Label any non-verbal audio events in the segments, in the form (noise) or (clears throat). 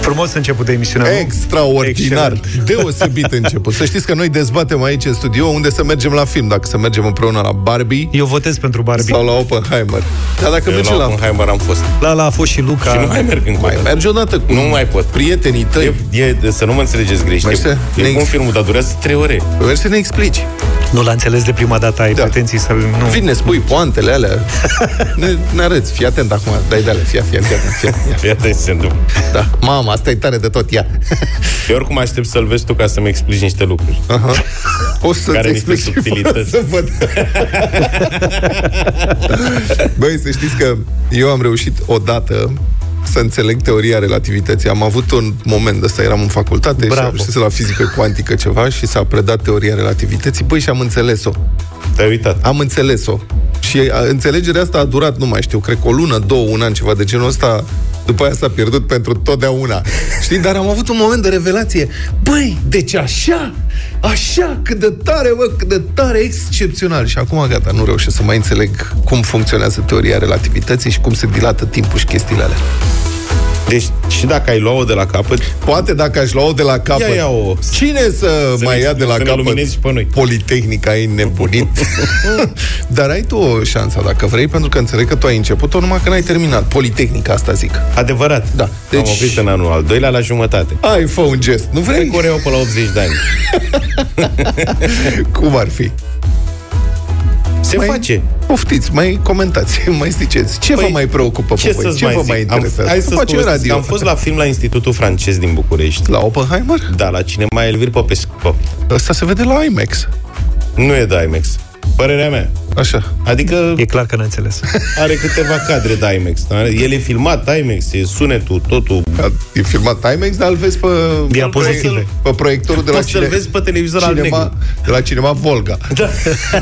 Frumos început de emisiune. nu? Extraordinar, Excelent. deosebit început. Să știți că noi dezbatem aici în studio unde să mergem la film, dacă să mergem împreună la Barbie Eu votez pentru Barbie. sau la Oppenheimer. Dar dacă Eu mergem la la... Oppenheimer am fost. La la a fost și Luca. Și nu mai merg încă. Mai mergi odată cu Nu mai pot. prietenii tăi. E, e, să nu mă înțelegeți greșit. Mai E, să e ne bun ex- filmul, dar durează 3 ore. Mergi să ne explici. Nu l-a înțeles de prima dată, ai Da. pretenții să-l... Nu. Vine, spui poantele alea. (laughs) ne, ne arăți. Fii atent acum. Dai de alea. Fii, fii, fii, atent, fii, fii. Fii atent ce se întâmplă. Da. Mama, asta e tare de tot. Ia. Eu oricum aștept să-l vezi tu ca să-mi explici niște lucruri. Aha. (laughs) O să-ți Care niște explic și fără subtilități. să văd. Băi, să știți că eu am reușit odată să înțeleg teoria relativității. Am avut un moment ăsta, eram în facultate și Bravo. am știți la fizică cuantică ceva și s-a predat teoria relativității. Băi, și am înțeles-o. Te-ai uitat. Am înțeles-o. Și a, înțelegerea asta a durat, nu mai știu, cred că o lună, două, un an, ceva de genul ăsta. După aia s-a pierdut pentru totdeauna. Știi? Dar am avut un moment de revelație. Băi, deci așa, așa, cât de tare, bă, cât de tare, excepțional. Și acum, gata, nu reușesc să mai înțeleg cum funcționează teoria relativității și cum se dilată timpul și chestiile alea. Deci, și dacă ai luat-o de la capăt, Poate dacă aș lua-o de la capăt. Ia, ia-o. Cine să, Să mai ne- ia de la să ne capăt? luminezi și pe noi. Politehnica ai nebunit. (laughs) Dar ai tu o șansă dacă vrei, pentru că înțeleg că tu ai început-o numai că n-ai terminat. Politehnica asta zic. adevărat. Da. Deci... Deci- Am oprit în anul al doilea la jumătate. Ai, fă un gest. Nu Cred vrei? că ori iau pe la 80 de ani. (laughs) (laughs) Cum ar fi? Se Mai- face. Poftiți, mai comentați, (laughs) mai ziceți. Ce vă Păi, mai preocupă pe Ce voi? să-ți Ce mai vă zic? mai interesează? Am, hai să Face radio. Am fost la film la Institutul Francez din București. La Oppenheimer? Da, la cinema Elvir Popescu. Ăsta se vede la IMAX. Nu e de IMAX. Părerea mea. Așa. Adică E clar că n-a înțeles. (laughs) are câteva cadre de IMAX. da? El e filmat IMAX, e sunetul, totul. E filmat IMAX, dar îl vezi pe, Diapozitive. pe proiectorul de la Poți să-l cine... vezi pe televizor al cinema, negru. de la cinema Volga. (laughs) Da,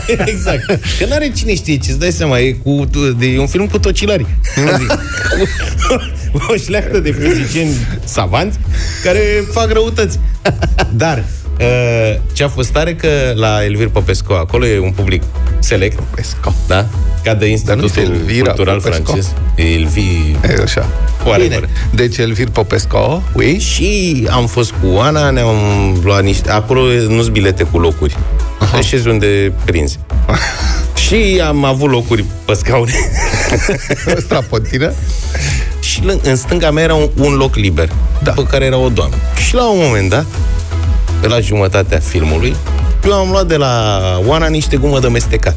(laughs) exact. Că n-are cine știe ce, îți dai seama, e, cu, de, e un film cu tocilari. Adică, cu, o șleactă de fizicieni savanți care fac răutăți. Dar, uh, ce a fost tare că la Elvir Popescu, acolo e un public select, Popescu. da? Ca de Dar nu este Institutul Elvira Cultural Popescu? francez. Elvi... E așa. Whatever. Bine. Deci Elvir Popescu, oui? Și am fost cu Ana, ne-am luat niște... Acolo nu sunt bilete cu locuri. Te șezi unde prinzi. (laughs) și am avut locuri pe scaune. (laughs) Strapontină. și lân- în stânga mea era un, un loc liber, Da. pe care era o doamnă. Și la un moment dat, pe la jumătatea filmului, eu am luat de la Oana niște gumă de mestecat.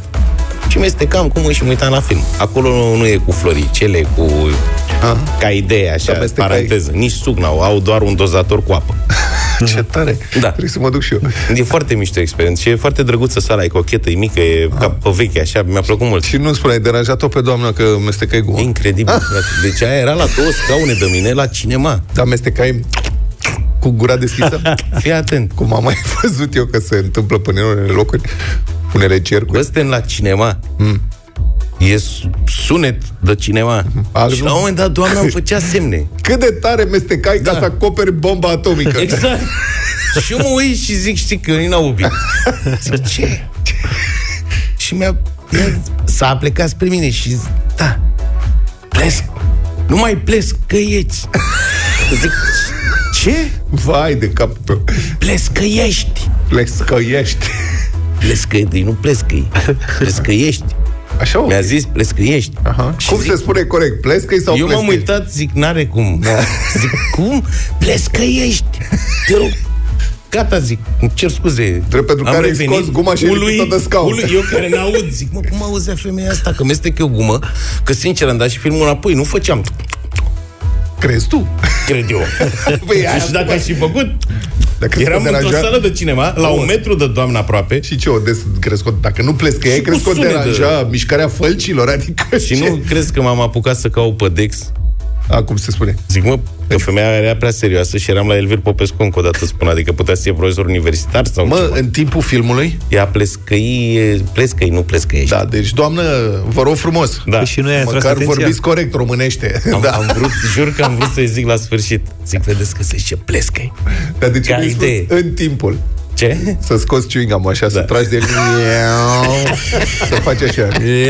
Și mestecam cum și mă uitam la film. Acolo nu, nu e cu floricele, cu... Ah. Ca idee, așa, Da, mestecai. paranteză. Nici suc n-au, au doar un dozator cu apă. (laughs) Ce tare. Da. Trebuie să mă duc și eu. E foarte mișto experiență și e foarte drăguță sala, e cochetă, e mică, e ca pe veche, așa, mi-a plăcut mult. Și nu spune, ai deranjat-o pe doamna că mestecai E gumă. incredibil, (laughs) frate. Deci aia era la două scaune de mine la cinema. Dar mestecai cu gura deschisă? (laughs) Fii atent. Cum am mai văzut eu că se întâmplă până în unele locuri, unele cercuri. Bă, suntem la cinema. Mm. E su- sunet de cinema. Al- și la un moment dat doamna îmi (laughs) făcea semne. Cât de tare mestecai ca Da. să acoperi bomba atomică. (laughs) Exact. și eu mă uit și zic, știi, că Nina Ubi. Zic, ce? și mi-a... ea S-a plecat spre mine și zic, da, plesc. Nu mai plesc, că ești. Zic, ce? Vai de capul tău. Plescăiești. Plescăiești. Plescăiești, nu plescăi. Plescăiești. Așa o Mi-a zis plescăiești. Aha. Și Cum zic, se spune corect? Plescăi sau Eu m-am plescăi? uitat, zic, n-are cum. Zic, cum? Plescăiești. Te rog. Gata, zic, îmi cer scuze. Drept pentru Am care ai revenit. scos guma și ai Ului- lipit-o de scaun. ului- Eu care n-aud, zic, mă, cum auzea femeia asta? Că mestec eu gumă, că sincer am dat și filmul înapoi, nu făceam, Crezi tu? cred eu. (laughs) Păi, aia și dacă spune. aș fi făcut, Dar crezi că eram într-o deranja- sală de cinema, la un metru de doamnă aproape, Și ce, o des, crezi că, dacă nu plescăiai, Și crezi cu că o sunet deranja mișcarea fălcilor? Adică și ce? nu crezi că m-am apucat să caut pe Dex A, cum se spune? Zic, mă, că femeia era prea serioasă și eram la Elvir Popescu încă o dată spun, adică putea să fie profesor universitar sau Mă, ceva. în timpul filmului? Ea plescăi, plescăi, nu plescăiești. Da, deci, doamnă, vă rog frumos. Da. Păi și nu i-ai atras Măcar atenția? vorbiți corect românește. Am, da. am vrut, jur că am vrut să-i zic la sfârșit. Zic, vedeți că se zice plescăi. Dar de ce Ca nu spus idee. în timpul? Ce? Să scoți chewing-gum așa, să Da. tragi de el Să faci așa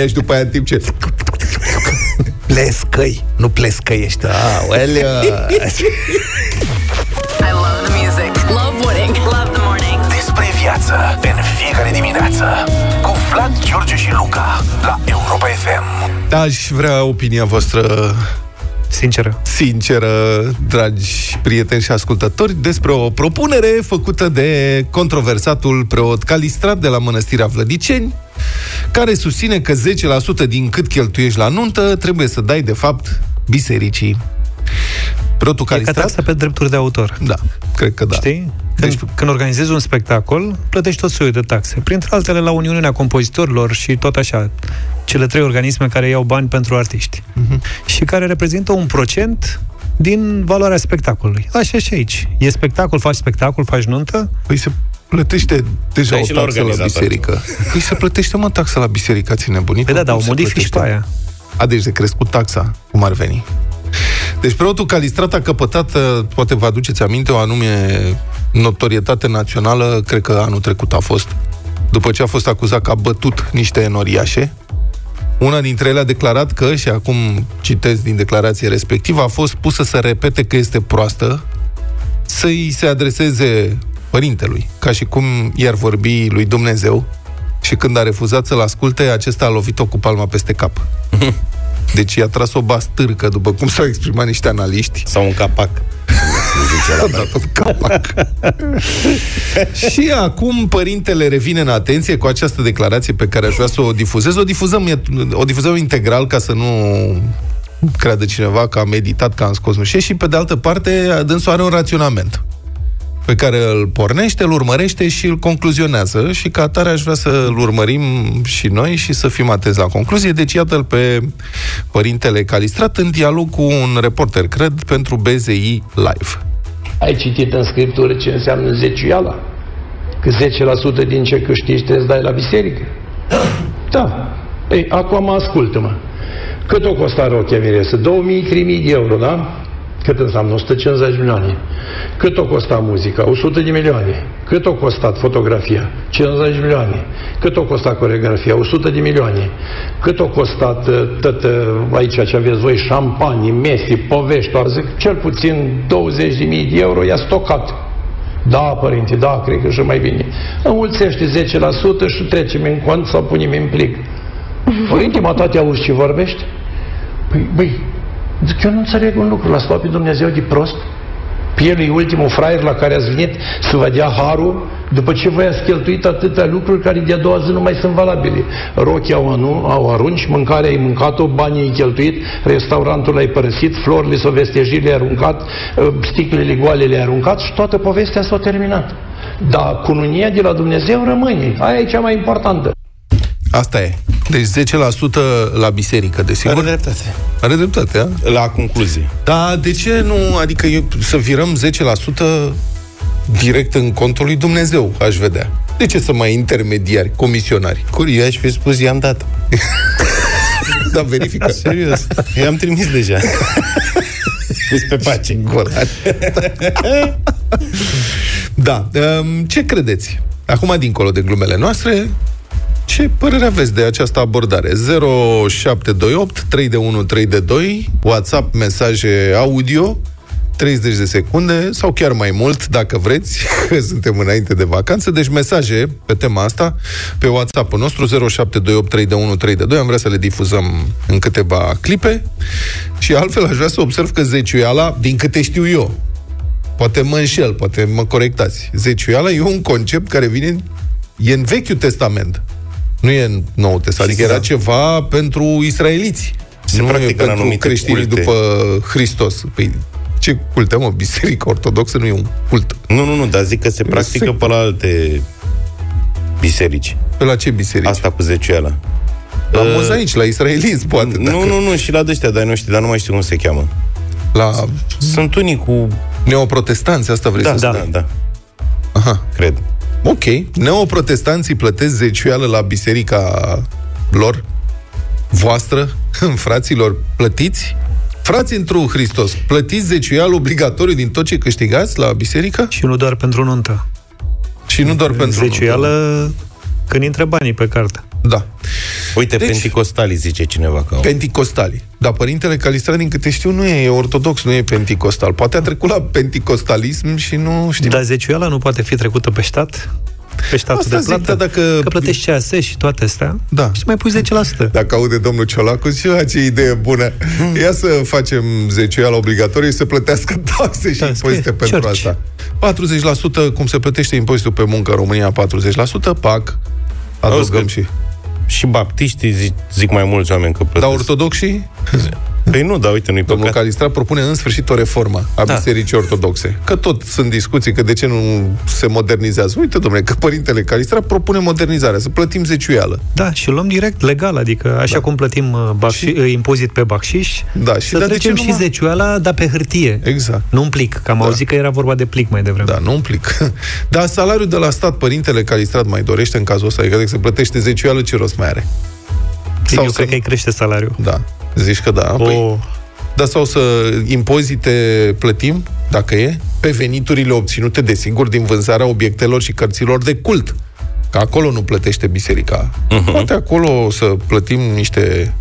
Și după aia în timp ce Plescăi, nu plescăiești. Aolea! (laughs) I love the music. Love winning. Love the morning. Despre viață în fiecare dimineață cu Vlad, George și Luca la Europa FM. Aș vrea opinia voastră Sinceră. sinceră, dragi prieteni și ascultători, despre o propunere făcută de controversatul preot Calistrat de la Mănăstirea Vlădiceni, care susține că 10% din cât cheltuiești la nuntă trebuie să dai, de fapt, bisericii. Preotul E ca Calistrat? taxa pe drepturi de autor. Da, cred că da. Știi? Când, Deci- când organizezi un spectacol, plătești tot soiul de taxe. Printre altele la Uniunea Compozitorilor și tot așa. Cele trei organisme care iau bani pentru artiști. Mhm. Și care reprezintă un procent din valoarea spectacolului. Așa și aici. E spectacol, faci spectacol, faci nuntă, Păi se plătește deja Da, o și la taxă la, organizator. biserică. Păi se plătește, mă, taxa la biserică, ți nebunit? Păi da, dar o Cum se modifici plătește? pe aia. A, deci de crescut taxa, cum ar veni. Deci preotul Calistrat a căpătat, uh, poate vă aduceți aminte, o anume notorietate națională, cred că anul trecut a fost, după ce a fost acuzat că a bătut niște enoriașe. Una dintre ele a declarat că, și acum citez din declarație respectivă, a fost pusă să repete că este proastă, să-i se adreseze părintelui, ca și cum i-ar vorbi lui Dumnezeu, și când a refuzat să-l asculte, acesta a lovit-o cu palma peste cap. (laughs) Deci i-a tras o bastârcă, după cum s-au exprimat niște analiști. Sau un capac. A dat un capac. (laughs) și acum părintele revine în atenție cu această declarație pe care aș vrea să o difuzez. O difuzăm, o difuzăm integral ca să nu creadă cineva că am meditat, că am scos nu știu, și pe de altă parte dânsul are un raționament pe care îl pornește, îl urmărește și îl concluzionează și ca atare aș vrea să îl urmărim și noi și să fim atenți la concluzie. Deci iată-l pe părintele Calistrat în dialog cu un reporter, cred, pentru BZI Live. Ai citit în Scriptură ce înseamnă zeciuiala? Că 10% din ce câștigi trebuie să dai la biserică? Da. Ei, acum ascultă-mă. Cât o costa rochia miresă? 2000-3000 de euro, da? Cât înseamnă? 150 milioane. Cât o costa muzica? 100 de milioane. Cât o costat fotografia? 50 milioane. Cât o costat coreografia? 100 de milioane. Cât o costat uh, tot uh, aici ce aveți voi, șampanii, mesi, povești, toate, zic, cel puțin 20 de mii de euro i-a stocat. Da, părinte, da, cred că și mai bine. Înmulțește 10% și trecem în cont sau punem în plic. Părinte, mă, toate auzi ce vorbești? Păi, băi, zic, eu nu înțeleg un lucru, l-a pe Dumnezeu de prost? Pe el e ultimul fraier la care ați venit să vă dea harul după ce voi ați cheltuit atâtea lucruri care de-a doua zi nu mai sunt valabile. Rochii au, anu, au arunci, mâncarea ai mâncat-o, banii ai cheltuit, restaurantul l-ai părăsit, florile sau vestejile le-ai aruncat, ă, sticlele goale le-ai aruncat și toată povestea s-a terminat. Dar cununia de la Dumnezeu rămâne. Aia e cea mai importantă. Asta e. Deci 10% la biserică, desigur. Are dreptate. Are dreptate, a? La concluzie. Dar de ce nu, adică eu, să virăm 10% direct în contul lui Dumnezeu, aș vedea. De ce să mai intermediari, comisionari? Curi, eu aș fi spus, i-am dat. (laughs) Da, verifică. Serios. I-am trimis deja. Fiți pe pace. Golan. (laughs) da. um, Ce credeți? Acum, dincolo de glumele noastre, ce părere aveți de această abordare? 0728 3 de 1 3 de 2 WhatsApp, mesaje audio 30 de secunde sau chiar mai mult, dacă vreți, (laughs) că suntem înainte de vacanță. Deci mesaje pe tema asta pe WhatsApp-ul nostru 0728 3 de 1 3 de 2. Am vrea să le difuzăm în câteva clipe și altfel aș vrea să observ că zeciuiala, din câte știu eu, poate mă înșel, poate mă corectați. Zeciuiala e un concept care vine, e în Vechiul Testament. Nu e în Noul Testament. Adică da. era ceva pentru israeliți. Se nu e practică în pentru anumite creștinii culte. după Hristos. Păi, ce culte, mă? Biserica ortodoxă nu e un cult. Nu, nu, nu, dar zic că se practică sect. pe la alte biserici. Pe la ce biserici? Asta cu zeciuiala. La mozaici, la israeliți, poate. Nu, dacă- nu, nu, și la dăștia de-ai noștri, dar nu mai știu cum se cheamă. La Sunt unii cu... neoprotestanți, asta vrei Da, să da, spui? da, da, Aha. cred. Ok. Neoprotestanții plătesc zeciuială la biserica lor? Voastră? (laughs) Fraților, plătiți? Frați într-un Hristos, plătiți zeciuială obligatoriu din tot ce câștigați la biserică? Și nu doar pentru nuntă. Și nu doar pentru Zeciuială când intră banii pe carte. Da. Uite, Deci- deci... penticostalii, zice cineva că au. Penticostali. Dar părintele Calistrat, din câte știu, nu e ortodox, nu e penticostal. Poate a trecut la penticostalism și nu știu. Dar zeciuiala nu poate fi trecută pe stat? Pe statul Asta de zic, plată? dar dacă- Că plătești CAS și toate astea Da. și mai pui 10%. Dacă aude domnul Ciolacu, și eu, ce idee bună. Ia să facem zeciuială obligatorie și să plătească taxe și Da, impozite scrie, pentru church. asta. 40% cum se plătește impozitul pe muncă în România, 40%, PAC, adăugăm Auzi că- și. Și baptiștii zic, zic mai mulți oameni că Dar plătesc. ortodoxii, Păi nu, dar uite, nu-i domnul păcat. Calistrat propune în sfârșit o reformă a Da. Bisericii Ortodoxe. Că tot sunt discuții că de ce nu se modernizează. Uite, domnule, că părintele Calistrat propune modernizarea, să plătim zeciuială. Da, și o luăm direct legal, adică așa Da. cum plătim uh, bacși, uh, impozit pe bacșiș, Da, și să dar de trecem ce și numai- zeciuiala, dar pe hârtie. Exact. Nu în plic, că am Da. auzit că era vorba de plic mai devreme. Da, nu un plic. (laughs) Dar salariul de la stat, părintele Calistrat mai dorește în cazul ăsta, adică dacă se plătește zeciuială, ce rost mai are? Eu să- cred că îi crește salariul. Da, zici că da. Păi, O, da, sau să impozite plătim, dacă e, pe veniturile obținute, desigur, din vânzarea obiectelor și cărților de cult. Că acolo nu plătește biserica. Uh-huh. Poate acolo să plătim niște...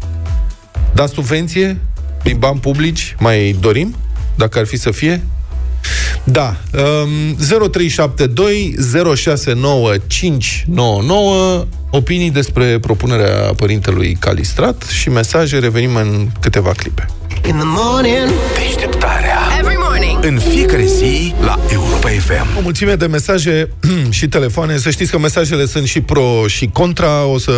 Da, subvenție din bani publici, mai dorim, dacă ar fi să fie. Da, um, 0372 069 599 opinii despre propunerea părintelui Calistrat și mesaje revenim în câteva clipe. Deșteptarea. Every morning. În fiecare zi la Europa FM. O mulțime de mesaje (clears throat) și telefoane. Să știți că mesajele sunt și pro și contra. O să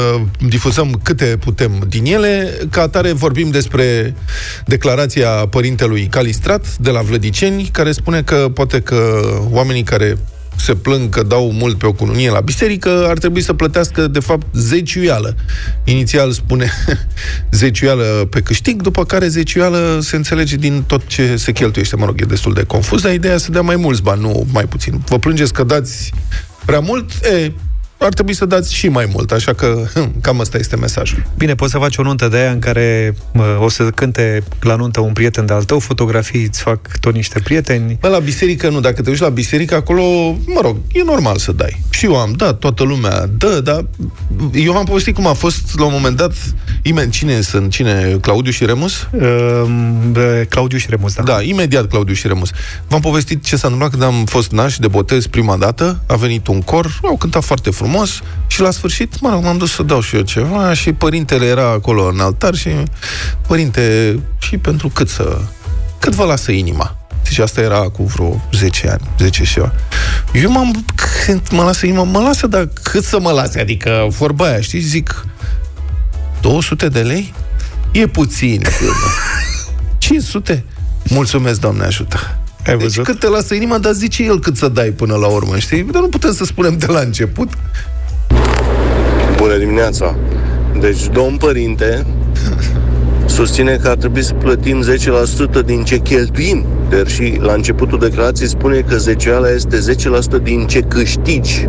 difuzăm câte putem din ele. Ca atare vorbim despre declarația părintelui Calistrat de la Vlădiceni, care spune că poate că oamenii care se plâng că dau mult pe o cununie la biserică, ar trebui să plătească, de fapt, zeciuială. Inițial spune (laughs) zeciuială pe câștig, după care zeciuială se înțelege din tot ce se cheltuiește. Mă rog, e destul de confuz, dar ideea e să dea mai mulți bani, nu mai puțin. Vă plângeți că dați prea mult? E, ar trebui să dați și mai mult, așa că hm, cam ăsta este mesajul. Bine, poți să faci o nuntă de aia în care mă, o să cânte la nuntă un prieten de-al tău, fotografii îți fac tot niște prieteni. Bă, la biserică nu, dacă te uiți la biserică, acolo, mă rog, e normal să dai. Și eu am dat, toată lumea dă, dar eu am povestit cum a fost la un moment dat, imediat, cine sunt, cine, Claudiu și Remus? Uh, Claudiu și Remus, da. Da, imediat Claudiu și Remus. V-am povestit ce s-a întâmplat când am fost naș de botez prima dată, a venit un cor, au cântat foarte frumos și la sfârșit, mă rog, m-am dus să dau și eu ceva și părintele era acolo în altar și părinte, și pentru cât să, cât vă lasă inima? Deci asta era cu vreo 10 ani, 10 și ceva. Eu m-am, când mă lasă inima, mă lasă, dar cât să mă lase? Adică vorba aia, știi, zic, 200 de lei? E puțin. (laughs) 500? Mulțumesc, Doamne ajută. Ai Deci văzut? cât te lasă inima, dar zice el cât să dai până la urmă, știi? Dar nu putem să spunem de la început. Bună dimineața! Deci, domn părinte (laughs) susține că ar trebui să plătim 10% din ce cheltuim, dar și la începutul declarației spune că zeciuiala este 10% din ce câștigi.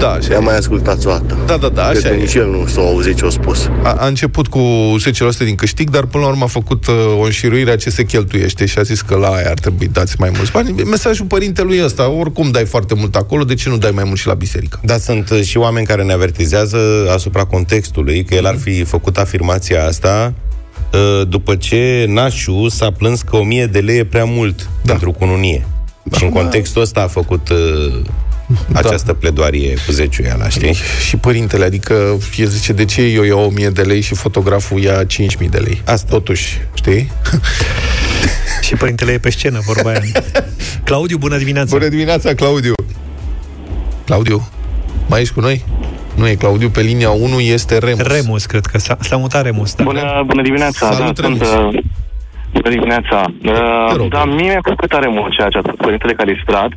Da, așa Ia e. mai ascultați o dată. Da, da, da, Cred așa că e. nici el nu s-a auzit ce a spus. A, a început cu 10% din câștig, dar până la urmă a făcut uh, o înșiruire a ce se cheltuiește și a zis că la aia ar trebui dați mai mulți bani. Mesajul părintelui ăsta, oricum dai foarte mult acolo, de ce nu dai mai mult și la biserică? Dar sunt uh, și oameni care ne avertizează asupra contextului că el ar fi făcut afirmația asta uh, după ce nașul s-a plâns că 1000 de lei e prea mult Da. da. pentru cununie. Da. Și în contextul ăsta a făcut uh, această pledoarie cu zeciuiala, știi? Și părintele, adică el zice, de ce eu iau 1000 de lei și fotograful ia 5000 de lei? Asta. Totuși, știi? (laughs) Și părintele e pe scenă, vorba aia. (laughs) Claudiu, bună dimineața! Bună dimineața, Claudiu! Claudiu, mai ești cu noi? Nu e Claudiu, pe linia 1 este Remus. Remus, cred că s-a, s-a mutat Remus. Da. Bună, bună dimineața, Salut, da, sunt, Remus. uh, Bună dimineața. Te rog. Uh, da, mie mi-a plăcut tare mult ceea ce a spus Părintele Calistrat.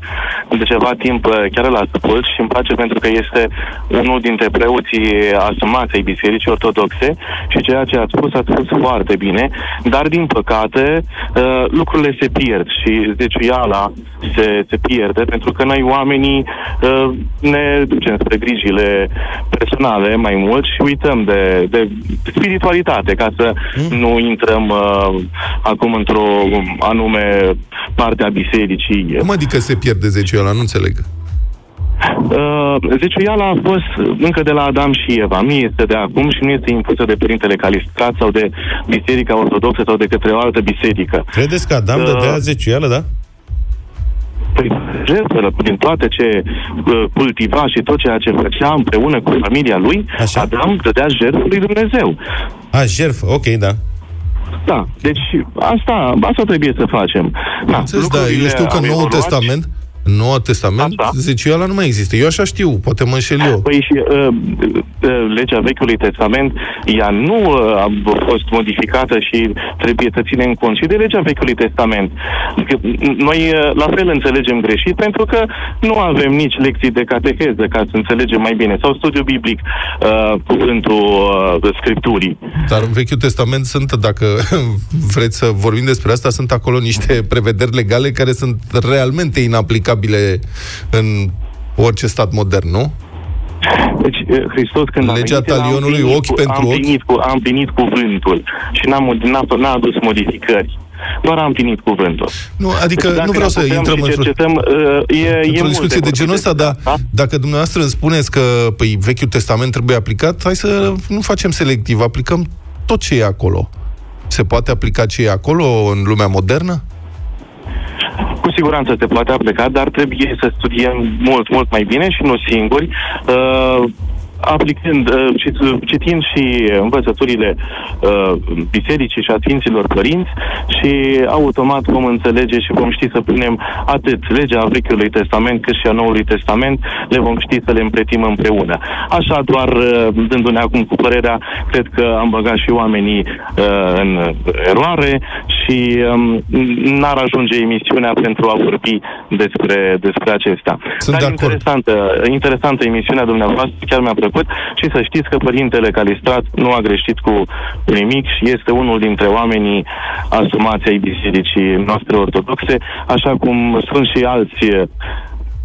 De ceva timp uh, chiar îl ascult și îmi place pentru că este unul dintre preoții asumați ai Bisericii Ortodoxe și ceea ce a spus, a spus foarte bine, dar din păcate uh, lucrurile se pierd și zeciuiala se, se pierde pentru că noi oamenii uh, ne ducem spre grijile personale mai mult și uităm de, de spiritualitate ca să nu intrăm uh, acum într-o anume parte a bisericii. Cum adică se pierde zeciul ăla? Nu înțeleg. Uh, zeciuiala a fost încă de la Adam și Eva. Nu este de acum și nu este impusă de Părintele Calistrat sau de Biserica Ortodoxă sau de către o altă biserică. Credeți că Adam Uh, dădea zeciuială, da? Păi, jertfele, prin toate ce uh, cultiva și tot ceea ce făcea împreună cu familia lui, Așa. Adam dădea jertfă lui Dumnezeu. A, jertfă, ok, da. Da, deci asta, asta trebuie să facem. Da, Înțeles, da, eu lucrurile știu că au în Noul evoluat Testament, în Noul Testament, Așa. zeciuiala nu mai există. Eu așa știu, poate mă înșel eu. Păi și uh, uh, legea Vechiului Testament, ea nu uh, a fost modificată și trebuie să ținem cont și de legea Vechiului Testament. Că Noi uh, la fel înțelegem greșit pentru că nu avem nici lecții de cateheză ca să înțelegem mai bine sau studiu biblic uh, cuvântul uh, Scripturii. Dar în Vechiul Testament sunt, dacă (laughs) vreți să vorbim despre asta, sunt acolo niște prevederi legale care sunt realmente inaplicabile în orice stat modern, nu? Deci uh, Hristos când a Legea venit, el a talionului, împlinit ochi cu- pentru a ochi. împlinit cu, a împlinit cuvântul și n-a, mod- n-a, n-a adus modificări. Doar a împlinit cuvântul. Nu, adică Deci dacă nu vreau ne să apucăm intrăm și în... cercetăm, uh, e, e într-o mult discuție de vorbit genul ăsta, despre dar asta. dacă dumneavoastră îmi spuneți că păi, Vechiul Testament trebuie aplicat, hai să nu facem selectiv, aplicăm tot ce e acolo. Se poate aplica ce e acolo în lumea modernă? Cu siguranță se poate aplica, dar trebuie să studiem mult, mult mai bine și nu singuri. Uh, aplicând, uh, cit- citind și învățăturile uh, bisericii și a Sfinților Părinți și automat vom înțelege și vom ști să punem atât legea Vechiului Testament cât și a Noului Testament, le vom ști să le împletim împreună. Așa doar uh, dându-ne acum cu părerea, cred că am băgat și oamenii uh, în eroare și um, n-ar ajunge emisiunea pentru a vorbi despre, despre acestea. Sunt Dar de acord. interesantă, interesantă emisiunea dumneavoastră, chiar mi-a plăcut și să știți că Părintele Calistrat nu a greșit cu nimic și este unul dintre oamenii asumați ai bisericii noastre ortodoxe, așa cum sunt și alți eh,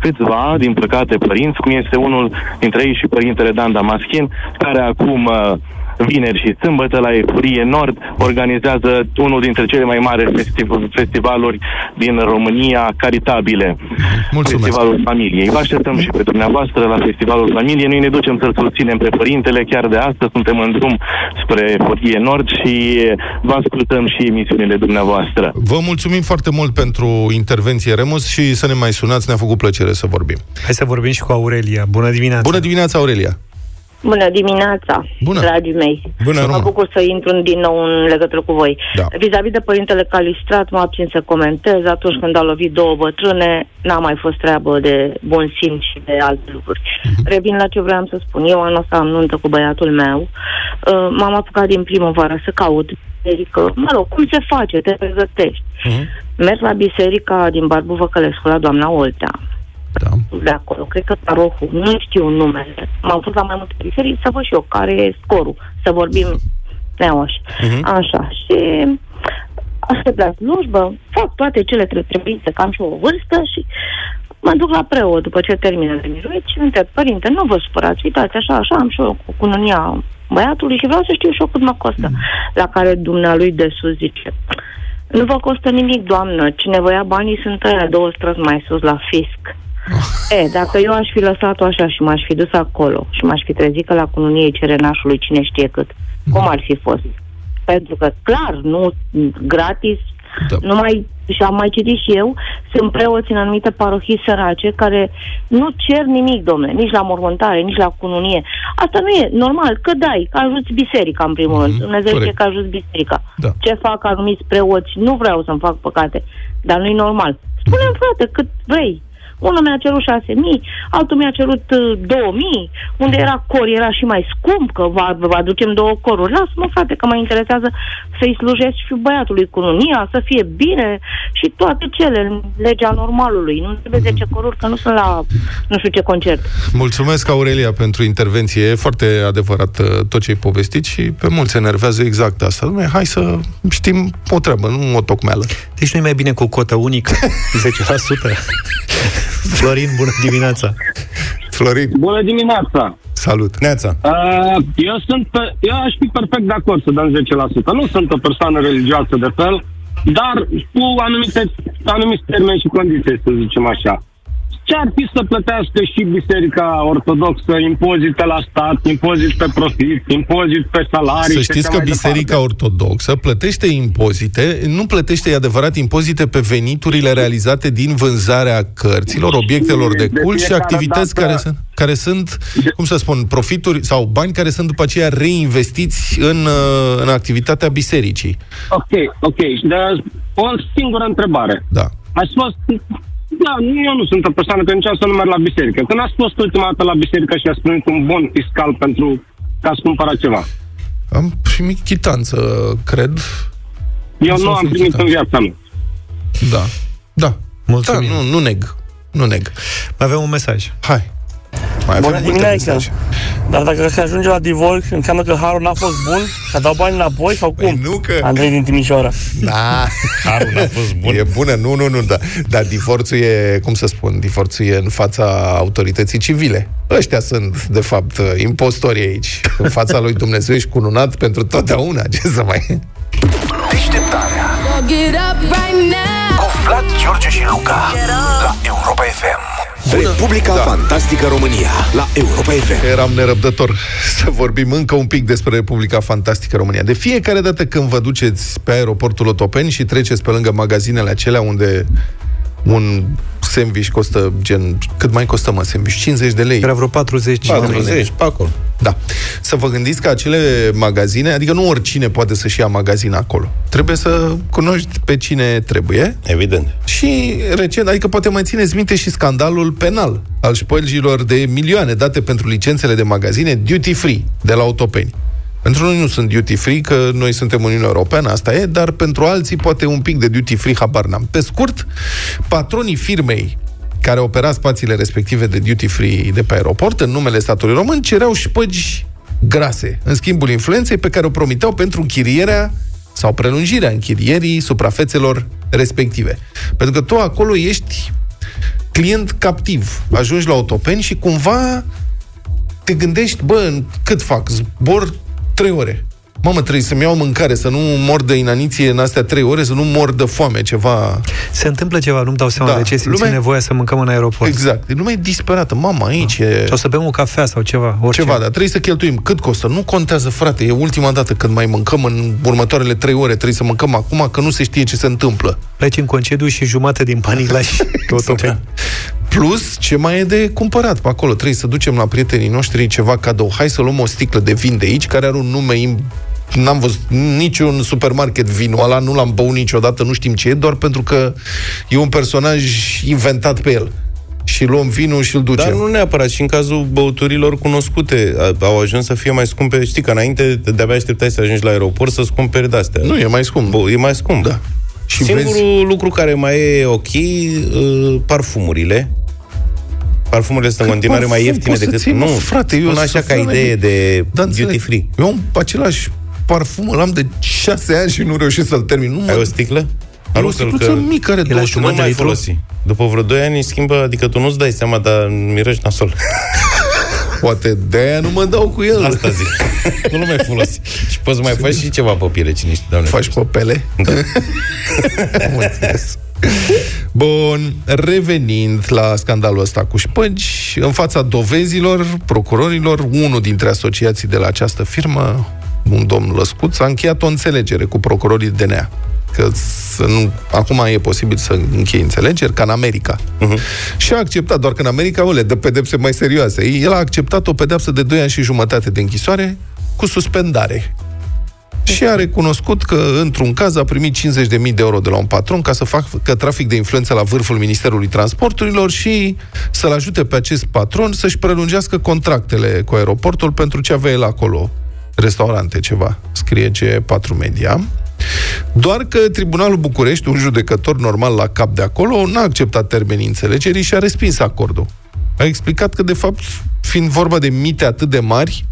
câțiva, din păcate, părinți, cum este unul dintre ei și Părintele Dan Damaschin, care acum eh, vineri și sâmbătă la Efurie Nord organizează unul dintre cele mai mari festiv- festivaluri din România, caritabile. Mulțumesc. Festivalul Familiei. Vă așteptăm și pe dumneavoastră la Festivalul Familiei. Noi ne ducem să-l susținem pe părintele. Chiar de astăzi suntem în drum spre Efurie Nord și vă ascultăm și emisiunile dumneavoastră. Vă mulțumim foarte mult pentru intervenție, Remus, și să ne mai sunați, ne-a făcut plăcere să vorbim. Hai să vorbim și cu Aurelia. Bună dimineața! Bună dimineața, Aurelia! Bună dimineața, Bună. dragii mei. Bună, Mă Roma. bucur să intru din nou în legătură cu voi. Da. Vis-a-vis de Părintele Calistrat, mă abțin să comentez. Atunci când a lovit două bătrâne, n-a mai fost treabă de bun simț și de alte lucruri. Mhm. Revin la ce vreau să spun. Eu anul ăsta am nuntă cu băiatul meu. Uh, m-am apucat din primăvară să caut biserică. Mă rog, cum se face? Te pregătești. Merg la biserica din Barbu Văcălescu, la doamna Oltea Da. de acolo, cred că Tarohu, nu știu numele. M-am fost la mai multe biserici să văd și eu care e scorul, să vorbim neoș. Mhm. Așa, și aștept la slujbă, fac toate cele tre- trebuințe, că am și o vârstă și mă duc la preot după ce termină de miruit și îl întreb, părinte, nu vă supărați, uitați, așa, așa, am și eu cu cununia băiatului și vreau să știu și eu cât mă costă. La care dumnealui de sus zice, nu vă costă nimic, doamnă, cine vă ia banii sunt ăia două străzi mai sus la fisc. (laughs) E, dacă eu aș fi lăsat-o așa și m-aș fi dus acolo și m-aș fi trezit că la cununie cere nașului cine știe cât, cum ar fi fost? Pentru că, clar, nu gratis, Da. nu mai, și am mai citit și eu, sunt preoți în anumite parohii sărace care nu cer nimic, domnule, nici la mormântare, nici la cununie. Asta nu e normal, că dai, că ajuți biserica în primul rând. Mhm, Dumnezeu corect. știe că ajuți biserica. Da. Ce fac anumiți preoți, nu vreau să-mi fac păcate, dar nu-i normal. Spune-mi, frate, cât vrei. Unul mi-a cerut 6.000, altul mi-a cerut uh, 2.000, unde era cor era și mai scump, că vă, vă aducem două coruri. Lasă-mă, frate, că mă interesează să-i slujesc și băiatului cu nunia, să fie bine și toate cele, în legea normalului. Nu trebuie 10 coruri, că nu sunt la nu știu ce concert. Mulțumesc, Aurelia, pentru intervenție. E foarte adevărat uh, tot ce ai povestit și pe mulți se enervează exact asta. Dom'le, hai să știm o treabă, nu o tocmeală. Deci nu e mai bine cu cotă unică? (laughs) 10%? Florin, bună dimineața! Florin, Bună dimineața! salut! Neața. Uh, eu sunt pe, eu aș fi perfect de acord să dăm 10%. Nu sunt o persoană religioasă de fel, dar cu anumite, anumiți termeni și condiții, să zicem așa. Ce ar fi să plătească și Biserica Ortodoxă impozite la stat, impozit pe profit, impozit pe salarii Să și știți așa că mai Biserica departe. Ortodoxă plătește impozite, nu plătește, e adevărat, impozite pe veniturile realizate din vânzarea cărților, obiectelor de De cult și fiecare activități dată- care sunt, care sunt, cum să spun, profituri sau bani care sunt după aceea reinvestiți în, uh, în activitatea bisericii. Ok, ok. Dar o singură întrebare. Da. Ați fost... Da, eu nu sunt o persoană care niciodată nu merg la biserică. Când ați fost ultima dată la biserică și ați primit un bon fiscal pentru că ați cumpărat ceva? Am primit chitanță, cred. Eu S-au nu am făcut primit în chitanță. viața mea. Da. Da. Mulțumim. Da, nu, nu neg. Nu neg. Mai avem un mesaj. Hai. Mai avem Bună multe dimineața! mesaje. Dar dacă se ajunge la divorț, înseamnă că harul n-a fost bun? Că dau bani înapoi sau cum? Păi nu că... Andrei din Timișoara. Da. (laughs) Harul n-a fost bun. E bună, nu, nu, nu, da. Dar divorțul e, cum să spun, divorțul e în fața autorității civile. Ăștia sunt, de fapt, impostorii aici. În fața lui Dumnezeu ești cununat pentru totdeauna. Ce să mai... Deșteptarea Cu Vlad, George și Luca La Europa FM Republica Da. Fantastică România La Europa FM Eram nerăbdător (laughs) să vorbim încă un pic despre Republica Fantastică România. De fiecare dată când vă duceți pe aeroportul Otopeni și treceți pe lângă magazinele acelea unde un sandwich costă gen... Cât mai costă, mă, sandwich? 50 de lei. Era vreo 40. 40, pe acolo. Da. Să vă gândiți că acele magazine, adică nu oricine poate să-și ia magazin acolo. Trebuie să cunoști pe cine trebuie. Evident. Și recent, adică poate mai țineți minte și scandalul penal al șpălgilor de milioane date pentru licențele de magazine duty free de la Autopeni. Pentru noi nu sunt duty free, că noi suntem Uniunea Europeană, asta e, dar pentru alții poate un pic de duty free, habar n-am. Pe scurt, patronii firmei care opera spațiile respective de duty free de pe aeroport, în numele statului român, cereau șpăgi grase, în schimbul influenței pe care o promiteau pentru închirierea sau prelungirea închirierii suprafețelor respective. Pentru că tu acolo ești client captiv. Ajungi la Otopeni și cumva te gândești, bă, în cât fac? Zbor trei ore. Mamă, trebuie să-mi iau mâncare, să nu mor de inaniție în astea trei ore, să nu mor de foame, ceva... Se întâmplă ceva, nu-mi dau seama Da. de ce simțim Lumea- nevoia să mâncăm în aeroport. Exact. E lumea e disperată. Mama, aici e... Sau să bem o cafea sau ceva, orice. Ceva, dar trebuie să cheltuim. Cât costă? Nu contează, frate. E ultima dată când mai mâncăm în următoarele trei ore. Trebuie să mâncăm acum, că nu se știe ce se întâmplă. Pleci în concediu și jumate din banii îi lași (laughs) pe Otopeni. Plus, ce mai e de cumpărat pe acolo? Trebuie să ducem la prietenii noștri ceva cadou. Hai să luăm o sticlă de vin de aici, care are un nume im- N-am văzut niciun supermarket vinul ăla, nu l-am băut niciodată, nu știm ce e, doar pentru că e un personaj inventat pe el. Și luăm vinul și îl ducem. Dar nu neapărat. Și în cazul băuturilor cunoscute a- au ajuns să fie mai scumpe. Știi că înainte de-abia așteptai să ajungi la aeroport să-ți cumperi de-astea. Nu, e mai scump. Bă, e mai scump. Da. Și Singurul vezi... lucru care mai e ok, uh, parfumurile. Parfumurile sunt în continuare mai parfum ieftine poți să decât... ții, mă, nu, frate, eu spun sunt așa ca fan idee de- de Da, duty înțeleg. free. Eu am același parfum, îl am de șase ani și nu reușesc să-l termin. Nu Ai mă... o sticlă? E o Aruncă-l sticluță mică, are E la 200 jumătate nu de mai litru? folosi. După vreo 2 ani îi schimbă, adică tu nu-ți dai seama, dar mirești nasol. (laughs) Poate de-aia nu mă dau cu el. Asta zic. nu-l mai folosi. Și poți să mai faci și ceva pe piele, cine știe, doamne. Faci pe pele? Da. (laughs) Am înțeles. Bun, revenind la scandalul ăsta cu șpăgi, în fața dovezilor, procurorilor, unul dintre asociații de la această firmă, un domn Lăscuț, a încheiat o înțelegere cu procurorii DNA. Că să nu, acum e posibil să închei înțelegeri, ca în America. Uh-huh. Și a acceptat, doar că în America o le dă pedepse mai serioase. El a acceptat o pedepsă de 2 ani și jumătate de închisoare cu suspendare și a recunoscut că, într-un caz, a primit 50.000 de euro de la un patron ca să facă trafic de influență la vârful Ministerului Transporturilor și să-l ajute pe acest patron să-și prelungească contractele cu aeroportul pentru ce avea el acolo. Restaurante, ceva, scrie G4 Media. Doar că Tribunalul București, un judecător normal la cap de acolo, n-a acceptat termenii înțelegerii și a respins acordul. A explicat că, de fapt, fiind vorba de mite atât de mari,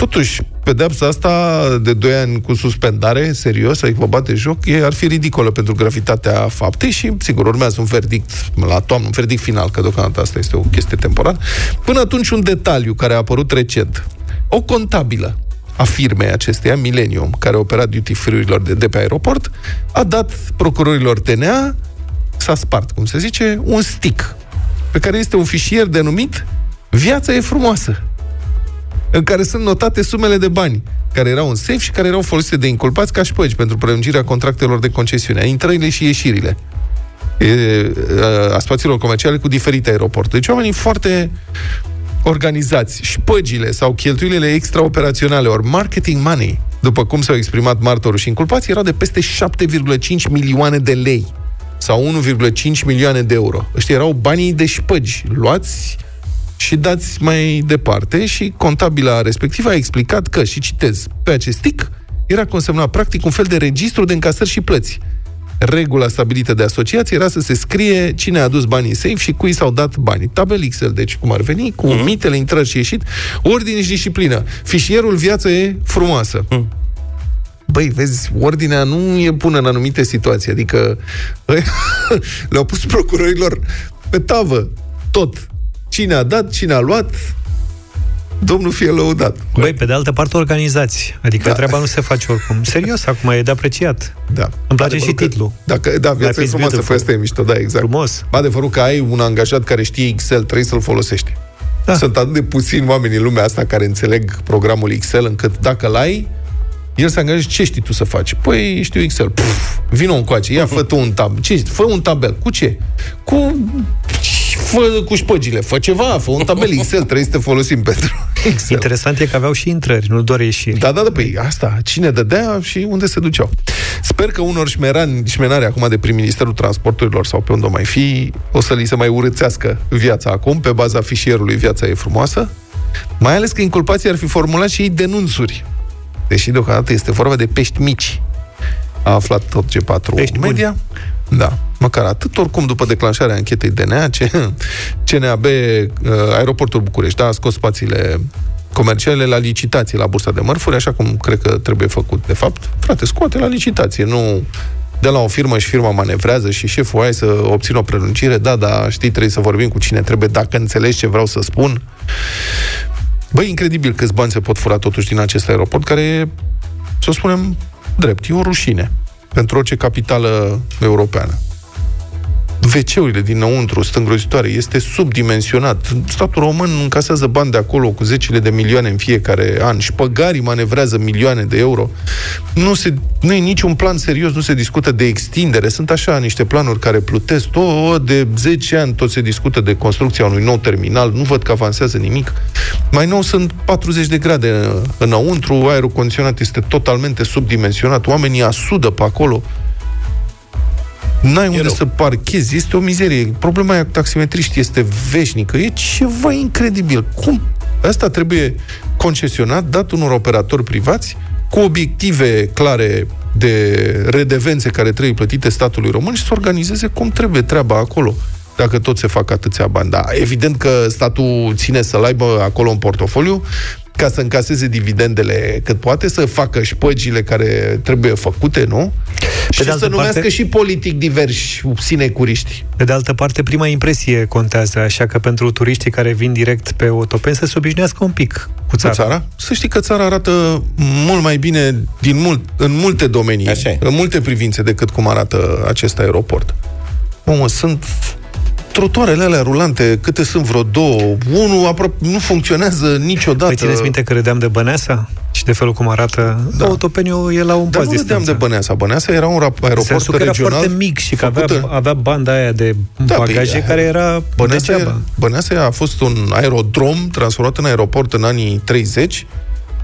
Totuși, pedeapsa asta de 2 ani cu suspendare, serios, adică vă bate joc, e, ar fi ridicolă pentru gravitatea faptei și, sigur, urmează un verdict la toamnă, un verdict final, că deocamdată asta este o chestie temporară. Până atunci, un detaliu care a apărut recent. O contabilă a firmei acesteia, Millennium, care opera duty free-urilor de, de pe aeroport, a dat procurorilor DNA, s-a spart, cum se zice, un stick pe care este un fișier denumit Viața e frumoasă, în care sunt notate sumele de bani care erau în safe și care erau folosite de inculpați ca șpăgi pentru prelungirea contractelor de concesiune, a intrările și ieșirile e, a spațiilor comerciale cu diferite aeroporturi. Deci oamenii foarte organizați, șpăgile sau cheltuielile extraoperaționale, ori marketing money, după cum s-au exprimat martorul și inculpații, erau de peste 7,5 milioane de lei sau 1,5 milioane de euro. Ăștia erau banii de șpăgi luați și dați mai departe și contabila respectivă a explicat că, și citez, pe acest tic era consemnat practic un fel de registru de încasări și plăți. Regula stabilită de asociație era să se scrie cine a adus banii safe și cui s-au dat banii. Tabel Excel, deci cum ar veni, cu mm-hmm. mitele, intrări și ieșit, ordine și disciplină. Fișierul viață e frumoasă. Mm. Băi, vezi, ordinea nu e bună în anumite situații, adică (laughs) le-au pus procurorilor pe tavă tot Cine a dat, cine a luat, Domnul fie lăudat. Băi, pe de altă parte, organizați. Adică da. treaba nu se face oricum. Serios, acum e de apreciat. Da. Îmi place și titlul. Dacă, da, viața e frumoasă, fă asta e mișto, da, exact. Frumos. Adevărul că ai un angajat care știe Excel, trebuie să-l folosești. Da. Sunt atât de puțini oameni în lumea asta care înțeleg programul Excel, încât dacă l-ai, el se angajează, ce știi tu să faci? Păi știu Excel. Puf, vină un coace, ia fă tu un tab. Ce, fă un tabel. Cu ce? Cu fă cu șpăgile, fă ceva, fă un tabel Excel, trebuie să te folosim pentru Excel. Interesant e că aveau și intrări, nu doar ieșiri. Da, da, da, păi asta, cine dădea și unde se duceau. Sper că unor șmerani, șmenare acum de prin Ministerul Transporturilor sau pe unde o mai fi, o să li se mai urățească viața acum, pe baza fișierului Viața e frumoasă, mai ales că inculpații ar fi formulat și ei denunțuri. Deși deocamdată este vorba de pești mici. A aflat tot G4 pești media. Buni. Da. Măcar atât, oricum, după declanșarea anchetei DNA, CNAB, (laughs) uh, Aeroportul București, da, a scos spațiile comerciale la licitație la bursa de mărfuri, așa cum cred că trebuie făcut, de fapt. Frate, scoate la licitație, nu de la o firmă și firma manevrează și șeful ai să obțină o prelungire, da, da, știi, trebuie să vorbim cu cine trebuie, dacă înțelegi ce vreau să spun. Băi, incredibil câți bani se pot fura totuși din acest aeroport, care e, să spunem, drept, e o rușine pentru orice capitală europeană. WC-urile dinăuntru sunt îngrozitoare, este subdimensionat. Statul român încasează bani de acolo cu zecile de milioane în fiecare an. și păgarii manevrează milioane de euro. Nu, se, nu e niciun plan serios, nu se discută de extindere. Sunt așa niște planuri care plutesc. O, de 10 ani tot se discută de construcția unui nou terminal. Nu văd că avansează nimic. Mai nou sunt 40 de grade înăuntru, aerul condiționat este totalmente subdimensionat, oamenii asudă pe acolo. N-ai unde rău. să parchezi, este o mizerie. Problema aia cu taximetriști este veșnică, e ceva incredibil. Cum? Asta trebuie concesionat, dat unor operatori privați, cu obiective clare de redevențe care trebuie plătite statului român și să organizeze cum trebuie treaba acolo dacă tot se fac atâția bani. Da, evident că statul ține să-l aibă acolo în portofoliu, ca să încaseze dividendele cât poate, să facă șpăgile care trebuie făcute, nu? Pe și să numească parte, și politic diversi sinecuriști. Pe de altă parte, prima impresie contează, așa că pentru turiștii care vin direct pe autopen să se obișnuiască un pic cu țara. Cu țara? Să știi că țara arată mult mai bine din mult, în multe domenii, așa în multe privințe decât cum arată acest aeroport. Omă, sunt trotoarele alea rulante, câte sunt vreo două, unul aproape nu funcționează niciodată. Păi țineți minte că râdeam de Băneasa? Și de felul cum arată da. autopeniul e la un Dar pas nu râdeam de Băneasa. Băneasa era un aeroport că era foarte mic și că avea, avea banda aia de da, bagaje păi, care era Băneasa, era, Băneasa a fost un aerodrom transformat în aeroport în anii 30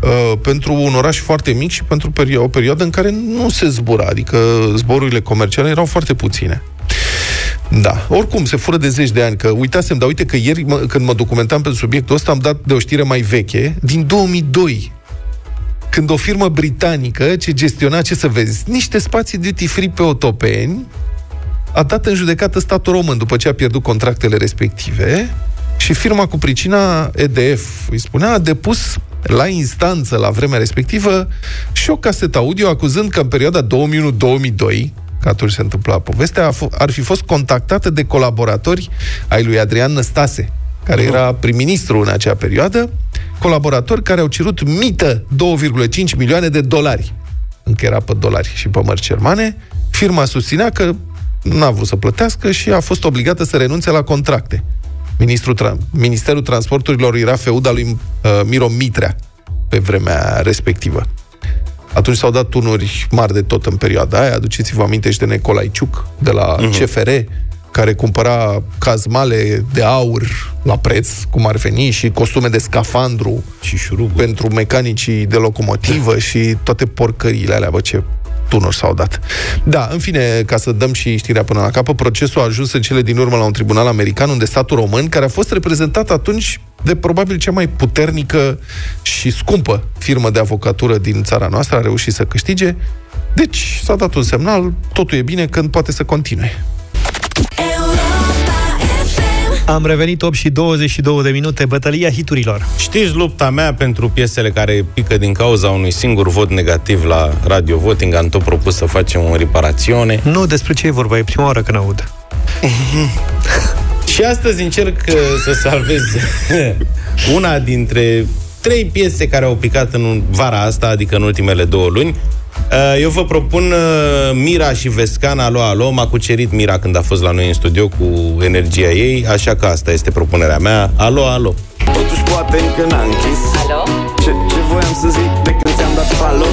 Uh, pentru un oraș foarte mic și pentru perio- o perioadă în care nu se zbura, adică zborurile comerciale erau foarte puține. Da. Oricum, se fură de zeci de ani, că uitasem, dar uite că ieri, mă, când mă documentam pe subiectul ăsta, am dat de o știre mai veche, din 2002, când o firmă britanică ce gestiona, ce să vezi, niște spații duty-free pe otopeni, a dat în judecată statul român după ce a pierdut contractele respective și firma cu pricina EDF, îi spunea, a depus la instanță la vremea respectivă și o casetă audio acuzând că în perioada 2001-2002 că atunci se întâmpla povestea, ar fi fost contactată de colaboratori ai lui Adrian Năstase, care uh-huh. era prim-ministru în acea perioadă, colaboratori care au cerut mită 2,5 milioane de dolari. Încă era pe dolari și pe mărci germane. Firma susținea că n-a vrut să plătească și a fost obligată să renunțe la contracte. Ministrul tra- Ministerul Transporturilor era feuda lui uh, Miro Mitrea pe vremea respectivă. Atunci s-au dat tunuri mari de tot în perioada aia. Aduceți-vă aminte și de Necolai Ciuc, de la uh-huh. CFR, care cumpăra cazmale de aur la preț, cum ar veni, și costume de scafandru și șuruburi. pentru mecanicii de locomotivă și toate porcăriile alea, bă, ce tunuri s-au dat. Da, în fine, ca să dăm și știrea până la capăt, procesul a ajuns în cele din urmă la un tribunal american, unde statul român, care a fost reprezentat atunci de probabil cea mai puternică și scumpă firmă de avocatură din țara noastră, a reușit să câștige. Deci s-a dat un semnal, totul e bine când poate să continue. Am revenit 8 și 22 de minute, bătălia hiturilor. Știți lupta mea pentru piesele care pică din cauza unui singur vot negativ la Radio Voting? Am tot propus să facem o reparațiune. Nu, despre ce e vorba? E prima oară când aud. (laughs) Și astăzi încerc uh, să salvez (laughs) una dintre trei piese care au picat în vara asta, adică în ultimele două luni. Uh, Eu vă propun uh, Mira și Vescan, Alo, Alo. M-a cucerit Mira când a fost la noi în studio cu energia ei, așa că asta este propunerea mea. Alo, Alo. Totuși poate încă n-a închis Alo? Ce, ce voiam să zic de când ți-am dat follow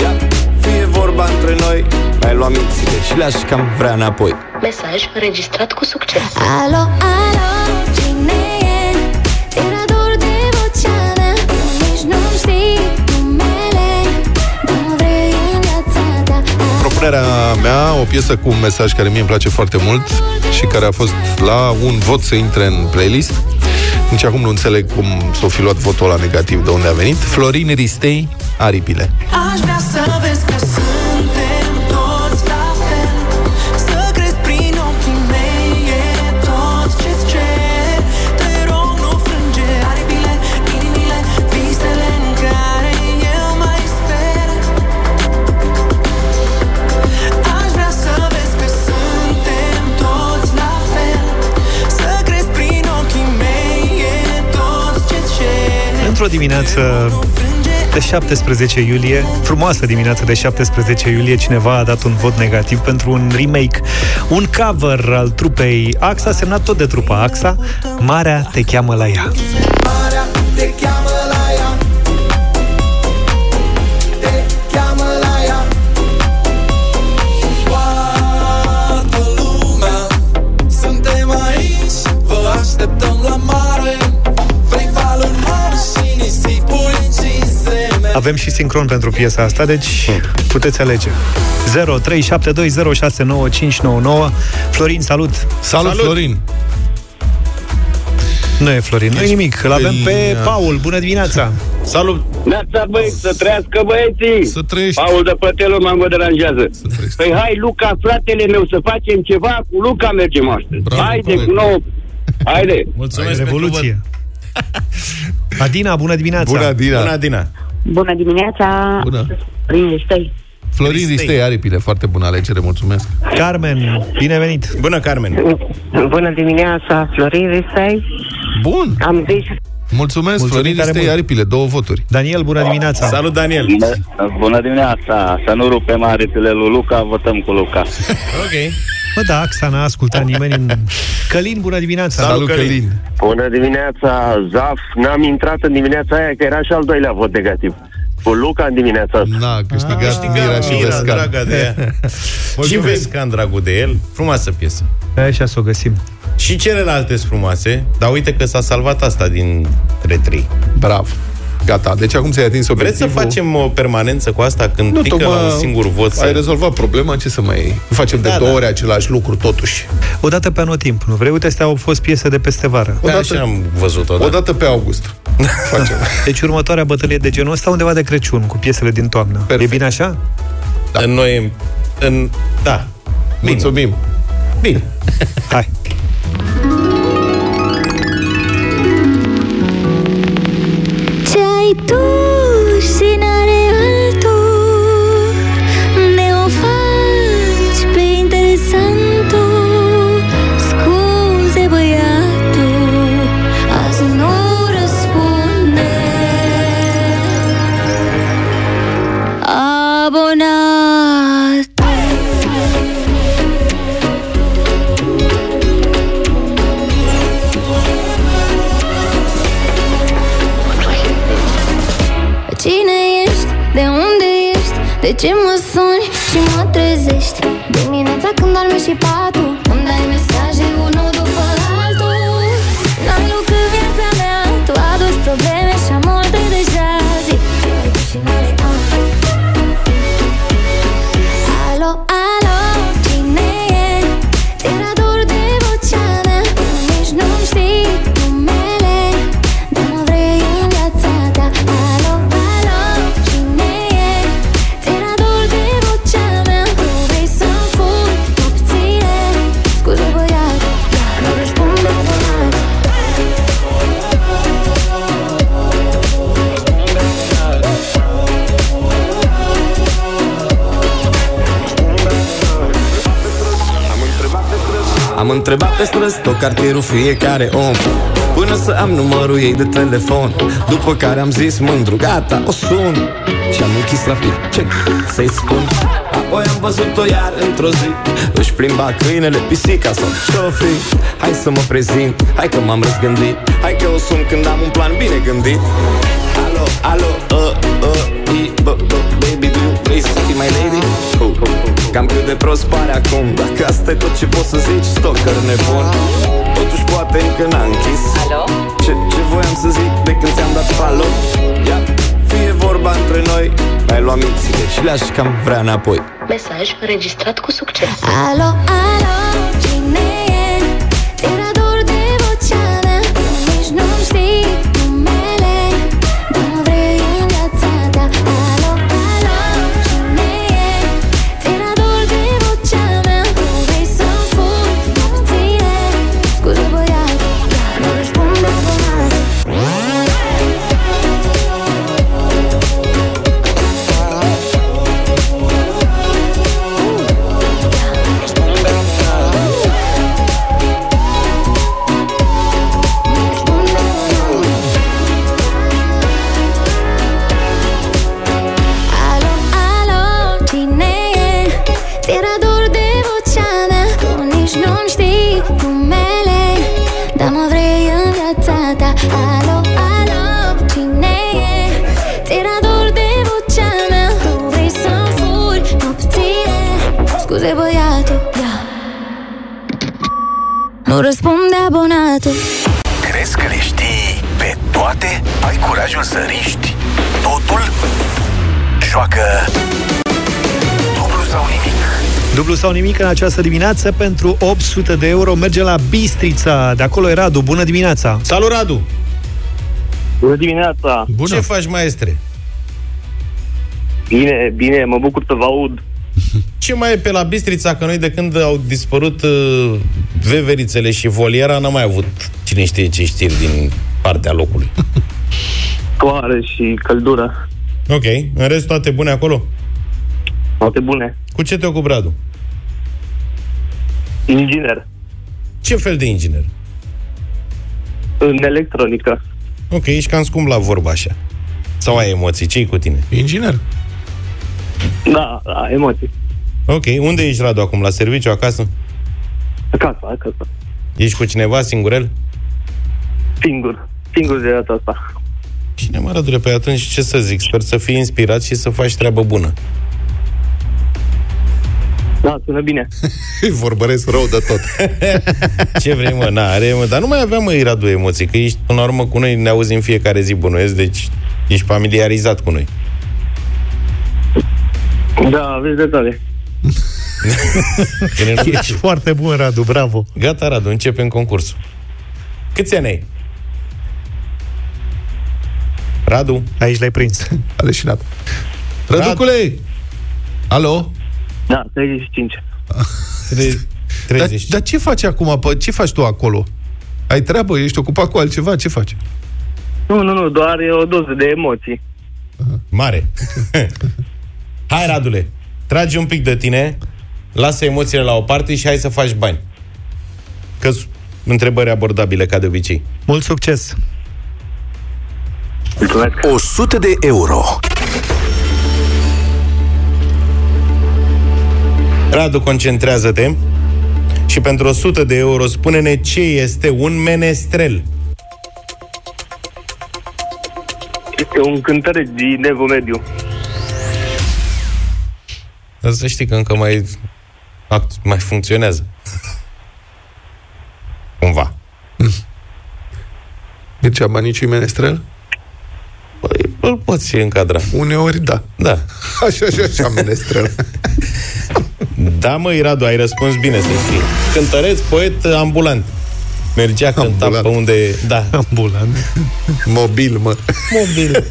Ia, fie vorba între noi Ai luat mințile și le-aș cam vrea înapoi Mesaj înregistrat cu succes. Alo, alo, cine Propunerea mea, o piesă cu un mesaj care mie îmi place foarte mult și care a fost la un vot să intre în playlist. Nici acum nu înțeleg cum s-o fi luat votul la negativ de unde a venit. Florin Ristei, Aripile. Aș vrea să vezi că dimineață de 17 iulie, frumoasă dimineață de 17 iulie, cineva a dat un vot negativ pentru un remake, un cover al trupei AXA, semnat tot de trupa AXA, Marea te cheamă la ea. Marea te cheamă Avem și sincron pentru piesa asta, deci puteți alege. 0372069599 Florin, salut! Salut, salut. Florin! Nu e Florin, nu e nimic. Îl avem pe Paul. Bună dimineața! Salut! Neața, băieți, să trăiască băieții! Să trăiești! Paul de Pătelul mă deranjează. Păi hai, Luca, fratele meu, să facem ceva cu Luca mergem astăzi. Bravo, Haide, Paul. cu nouă... Haide! Mulțumesc Revoluție! Adina, bună dimineața! Bună, Adina! Bună, Adina! Bună dimineața! Bună! Prin stăi. Florin Ristei, Aripile, foarte bună alegere, mulțumesc! Carmen, bine venit! Bună, Carmen! Bună dimineața, Florin Risei. Bun! Am zis Mulțumesc, Mulțumim Florin tare Ristei, mult. Aripile, două voturi. Daniel, bună dimineața! Salut, Daniel! Bună dimineața! Să nu rupem aripile lui Luca, votăm cu Luca. Ok. Bă, da, AXA n-a ascultat nimeni în... Călin, bună dimineața! Salut, Călin! Bună dimineața, Zaf. N-am intrat în dimineața aia, că era și al doilea vot negativ. Cu Luca în dimineața asta. N-a câștigat Mira și Mira, Vescan. draga de ea. (laughs) și Vescan, dragul de el. Frumoasă piesă. Așa să o găsim. Și celelalte sunt frumoase, dar uite că s-a salvat asta din trei. Bravo! Gata, deci acum ți-ai atins Vreți obiectivul. să facem o permanență cu asta când Nu, pică la tocmai un singur vot? Ai Să... rezolvat problema, ce să mai iei? Facem de Da, două da. ori același lucru, totuși. O dată pe anotimp, nu vrei? Uite, astea au fost piese de peste vară. Da, așa am văzut-o, da. O dată pe august. (laughs) Facem. Deci următoarea bătălie de genul ăsta undeva de Crăciun, cu piesele din toamnă. Perfect. E bine așa? Da. În noi... În... Da. Bine. Mulțumim! Bine. Hai! Ce ai De ce mă suni și mă trezești? Dimineața când dormi și patul Am întrebat pe străzi tot cartierul fiecare om. Până să am numărul ei de telefon. După care am zis mândru, gata, o sun. Și am închis rapid, ce să-i spun? Apoi am văzut-o iar într-o zi. Își plimba câinele, pisica sau ce-o fi Hai să mă prezint, hai că m-am răzgândit. Hai că o sun când am un plan bine gândit. Alo, alo, uh, uh, i, bă, bă, baby, do you vrei să fii my lady? Uh, uh, Cam cât de prost pare acum Dacă asta e tot ce poți să zici, stalker nebun Totuși poate încă n-a închis Alo? Ce, ce voiam să zic de când ți-am dat follow? Ia, fie vorba între noi Mai luam mințile și le-aș cam vrea înapoi Mesaj înregistrat cu succes. Alo, alo, curajul să riști totul? Joacă dublu sau nimic. Dublu sau nimic în această dimineață pentru 800 de euro merge la Bistrița. De acolo e Radu. Bună dimineața! Salut, Radu! Bună dimineața! Bună. Ce faci, maestre? Bine, bine, mă bucur să vă aud. (laughs) Ce mai e pe la Bistrița? Că noi de când au dispărut uh, veverițele și voliera n-am mai avut cine știe ce știri din partea locului. (laughs) Soare și căldură. Ok. În rest, toate bune acolo? Toate bune. Cu ce te ocupi, Radu? Inginer. Ce fel de inginer? În electronică. Ok, ești cam scump la vorba așa. Sau ai emoții? Ce cu tine? Inginer. Da, da, emoții. Ok, unde ești, Radu, acum? La serviciu, acasă? Acasă, acasă. Ești cu cineva, singurel? Singur. Singur de data asta. Cine mă, Radule? Păi atunci ce să zic? Sper să fii inspirat și să faci treabă bună. Da, sună bine. (laughs) Vorbăresc rău de tot. (laughs) Ce vrei, mă? Na, are, mă. Dar nu mai aveam, mă, Radu, emoții, că ești, până la urmă, cu noi, ne auzi în fiecare zi, bănuiesc, deci ești familiarizat cu noi. Da, aveți dreptate. (laughs) Ești foarte bun, Radu, bravo. Gata, Radu, începem concursul. Câți ani ai? Radu? Aici l-ai prins. A leșinat. Răducule! Alo? Da, 35. Dar, dar ce faci acum? Pă, ce faci tu acolo? Ai treabă? Ești ocupat cu altceva? Ce faci? Nu, nu, nu, doar e o doză de emoții. Mare. (laughs) hai, Radule, tragi un pic de tine, lasă emoțiile la o parte și hai să faci bani. că întrebări abordabile, ca de obicei. Mult succes! 100 de euro. Radu, concentrează-te și pentru 100 de euro spune-ne ce este un menestrel. Este un cântăreț din Evo Mediu. Dar să știi că încă mai, act- mai funcționează. Cumva. Mircea Baniciu e menestrel? Păi, îl poți încadra. Uneori da. Da. (laughs) Așa, așa, așa, menestrel. (laughs) Da, măi, Radu, ai răspuns bine, să știi. Cântăreț, poet, ambulant. Mergea, cânta Ambulant. pe unde... Da. Ambulant. (laughs) Mobil, mă. Mobil.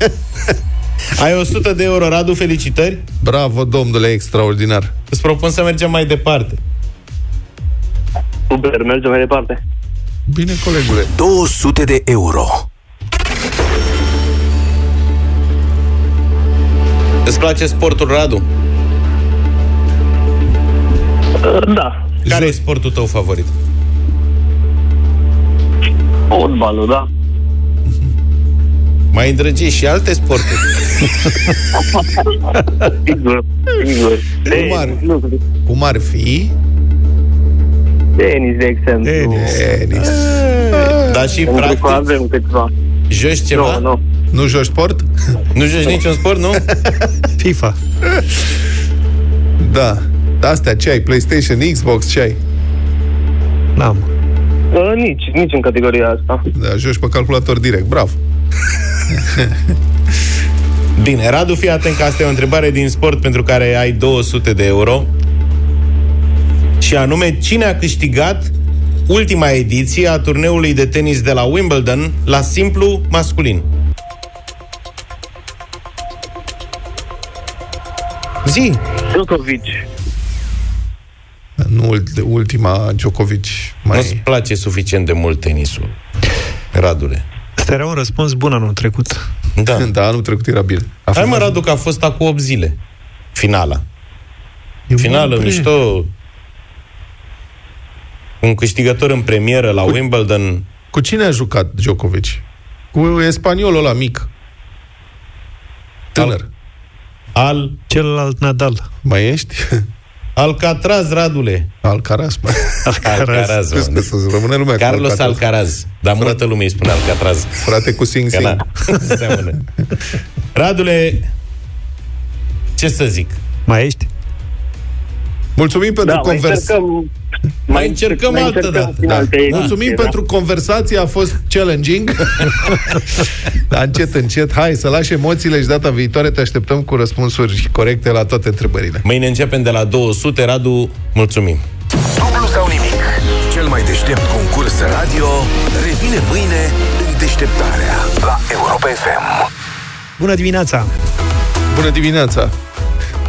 Ai 100 de euro, Radu, felicitări. Bravo, domnule, extraordinar. Îți propun să mergem mai departe. Super, mergem mai departe. Bine, colegule. 200 de euro. Îți place sportul, Radu? Da. Care e sportul tău favorit? Fotbalul, da. (laughs) Mai îndrăgești și alte sporturi. (laughs) Sigur, sigur. Cum ar, Nu, cum ar fi? tenis, de exemplu. Tenis. Dar și Pentru că practic avem câțiva. Joci ceva? Nu, nu. Nu joci sport? Nu joci niciun sport, nu? (laughs) FIFA. Da. Astea ce ai? PlayStation, Xbox, ce ai? N-am. Uh, nici, nici în categoria asta. Da, joci pe calculator direct. Bravo. (laughs) Bine, Radu, fii atent că asta e o întrebare din sport pentru care ai 200 de euro. Și anume, cine a câștigat ultima ediție a turneului de tenis de la Wimbledon la simplu masculin? Zi! Djokovic. Nu ult- ultima Djokovic. Mai... Nu-ți place suficient de mult tenisul, Radule. Asta era un răspuns bun anul trecut. Da. (laughs) da, anul trecut era bine. A Hai fost mă, Radu, că a fost acum 8 zile. Finala. Eu Finală, mă mișto. Un câștigător în premieră la Wimbledon. Cu cine a jucat Djokovic? Cu spaniolul ăla mic. Tânăr. Al... Celălalt Nadal. Mai ești? (laughs) Alcatraz, Radule. Alcaraz, mă. Alcaraz, Crezi că să rămâne lumea cu Carlos Alcaraz? Alcaraz. Dar multă lume îi spune Alcatraz. Frate cu Sing Că Sing. na, (laughs) seamănă. Radule, ce să zic? Mai ești? Mulțumim pentru Da, mai conversație. încercăm... Mai încercăm mai altă încercăm dată. în alte ediții, Mulțumim da. pentru conversație, a fost challenging. (laughs) Dar încet, încet, hai să lași emoțiile și data viitoare te așteptăm cu răspunsuri corecte la toate întrebările. Mâine începem de la 200. Radu, mulțumim. Dublu sau nimic. Cel mai deștept concurs radio revine mâine în deșteptarea la Europa FM. Bună dimineața! Bună dimineața!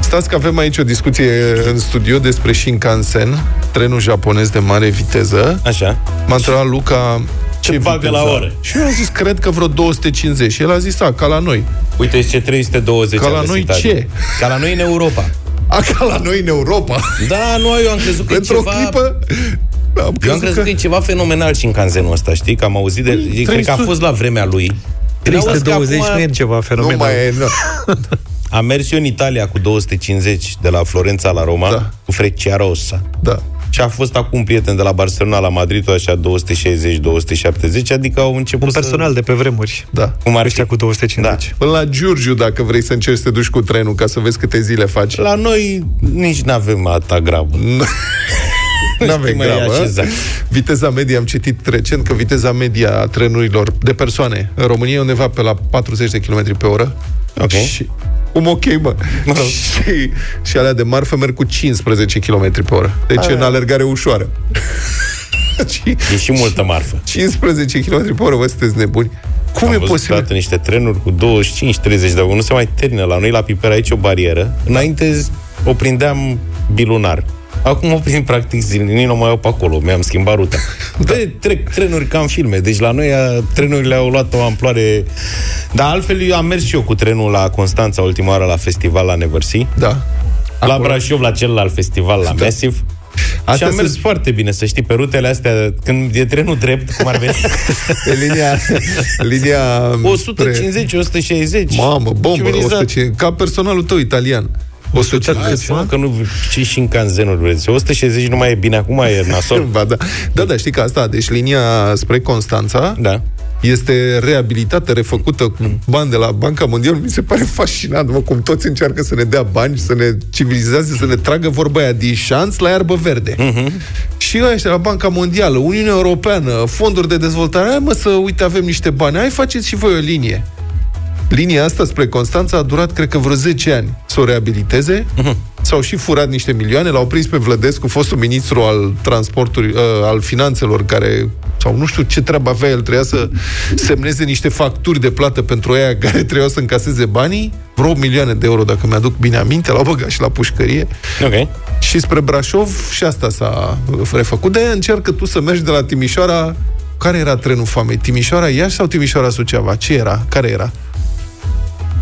Stați că avem aici o discuție în studio despre Shinkansen, trenul japonez de mare viteză. Așa. M-a întrebat Luca ce bagă viteză la are. oră? Și eu am zis, cred că vreo 250. Și el a zis, a, ca la noi. Uite ce 320 Ca a la găsit noi Adi. ce? Ca la noi în Europa. (laughs) A, ca la noi în Europa. Da, nu, eu am crezut că Pentru e o ceva... clipă... Am Eu am crezut că... e ceva fenomenal și în canzenul ăsta, știi? Că am auzit de... 300. Cred că a fost la vremea lui. Când auzi că 320 acum nu e ceva Nu fenomenal. mai e... Nu. (laughs) Am mers eu în Italia cu 250 de la Florența la Roma, Da. cu Freccia Rossa. Da. Și a fost acum un prieten de la Barcelona la Madrid, tot așa 260-270, adică au început Un personal de pe vremuri. Da. Cum ar fi? Ăștia cu 250. Da. Până la Giurgiu, dacă vrei să încerci să te duci cu trenul ca să vezi câte zile faci. La noi nici (laughs) nu avem atâta grabă. Nu avem mai grabă. așezat. Viteza medie, am citit recent că viteza media a trenurilor de persoane în România e undeva pe la 40 de km pe oră. Ok. Și, cum ok, mă. Mă rog. și, și alea de marfă merg cu 15 km pe oră. Deci Aia. în alergare ușoară. (laughs) și E și multă marfă. 15 km pe oră, vă sunteți nebuni. Cum Am e văzut posibil? odată niște trenuri cu 25-30 de nu se mai termină. La noi, la Piper, aici o barieră. Înainte o prindeam bilunar. Acum (laughs) o prind practic zilnic, nu mai au pe acolo, mi-am schimbat ruta. (laughs) Da. De, trec trenuri ca în filme, deci la noi a, trenurile au luat o amploare... Dar altfel eu am mers și eu cu trenul la Constanța ultima oară la festival la Neversea. Da. La Brașov, la celălalt festival, la Da. Massive. Astea și am mers sunt- foarte bine, să știi, pe rutele astea, când e trenul drept, cum ar veni, Pe (laughs) linia... linia 150, 160. Mamă, bombă, Civilizat. 150, ca personalul tău italian. 150. Hai, mă, că nu, ce și în canzenuri vreți. 160 nu mai e bine, acum e nasol. (laughs) Ba da. da, da, știi că asta, deci linia spre Constanța Da. este reabilitată, refăcută cu bani de la Banca Mondială. Mi se pare fascinant, mă, cum toți încearcă să ne dea bani, să ne civilizeze, să ne tragă vorba aia din șanț la iarbă verde. Și ăștia la Banca Mondială, Uniunea Europeană, fonduri de dezvoltare, hai mă să, uite, avem niște bani, hai faceți și voi o linie. Linia asta spre Constanța a durat, cred că, vreo 10 ani să o reabiliteze. S-au și furat niște milioane, l-au prins pe Vlădescu, fostul ministru al transportului, uh, al finanțelor, care, sau nu știu ce treabă avea, el trebuia să semneze niște facturi de plată pentru aia (laughs) care trebuiau să încaseze banii, vreo 8 milioane de euro, dacă mi-aduc bine aminte, l-au băgat și la pușcărie. Ok. Și spre Brașov și asta s-a refăcut. De încearcă tu să mergi de la Timișoara care era trenul foamei? Timișoara Iași sau Timișoara Suceava? Ce era? Care era?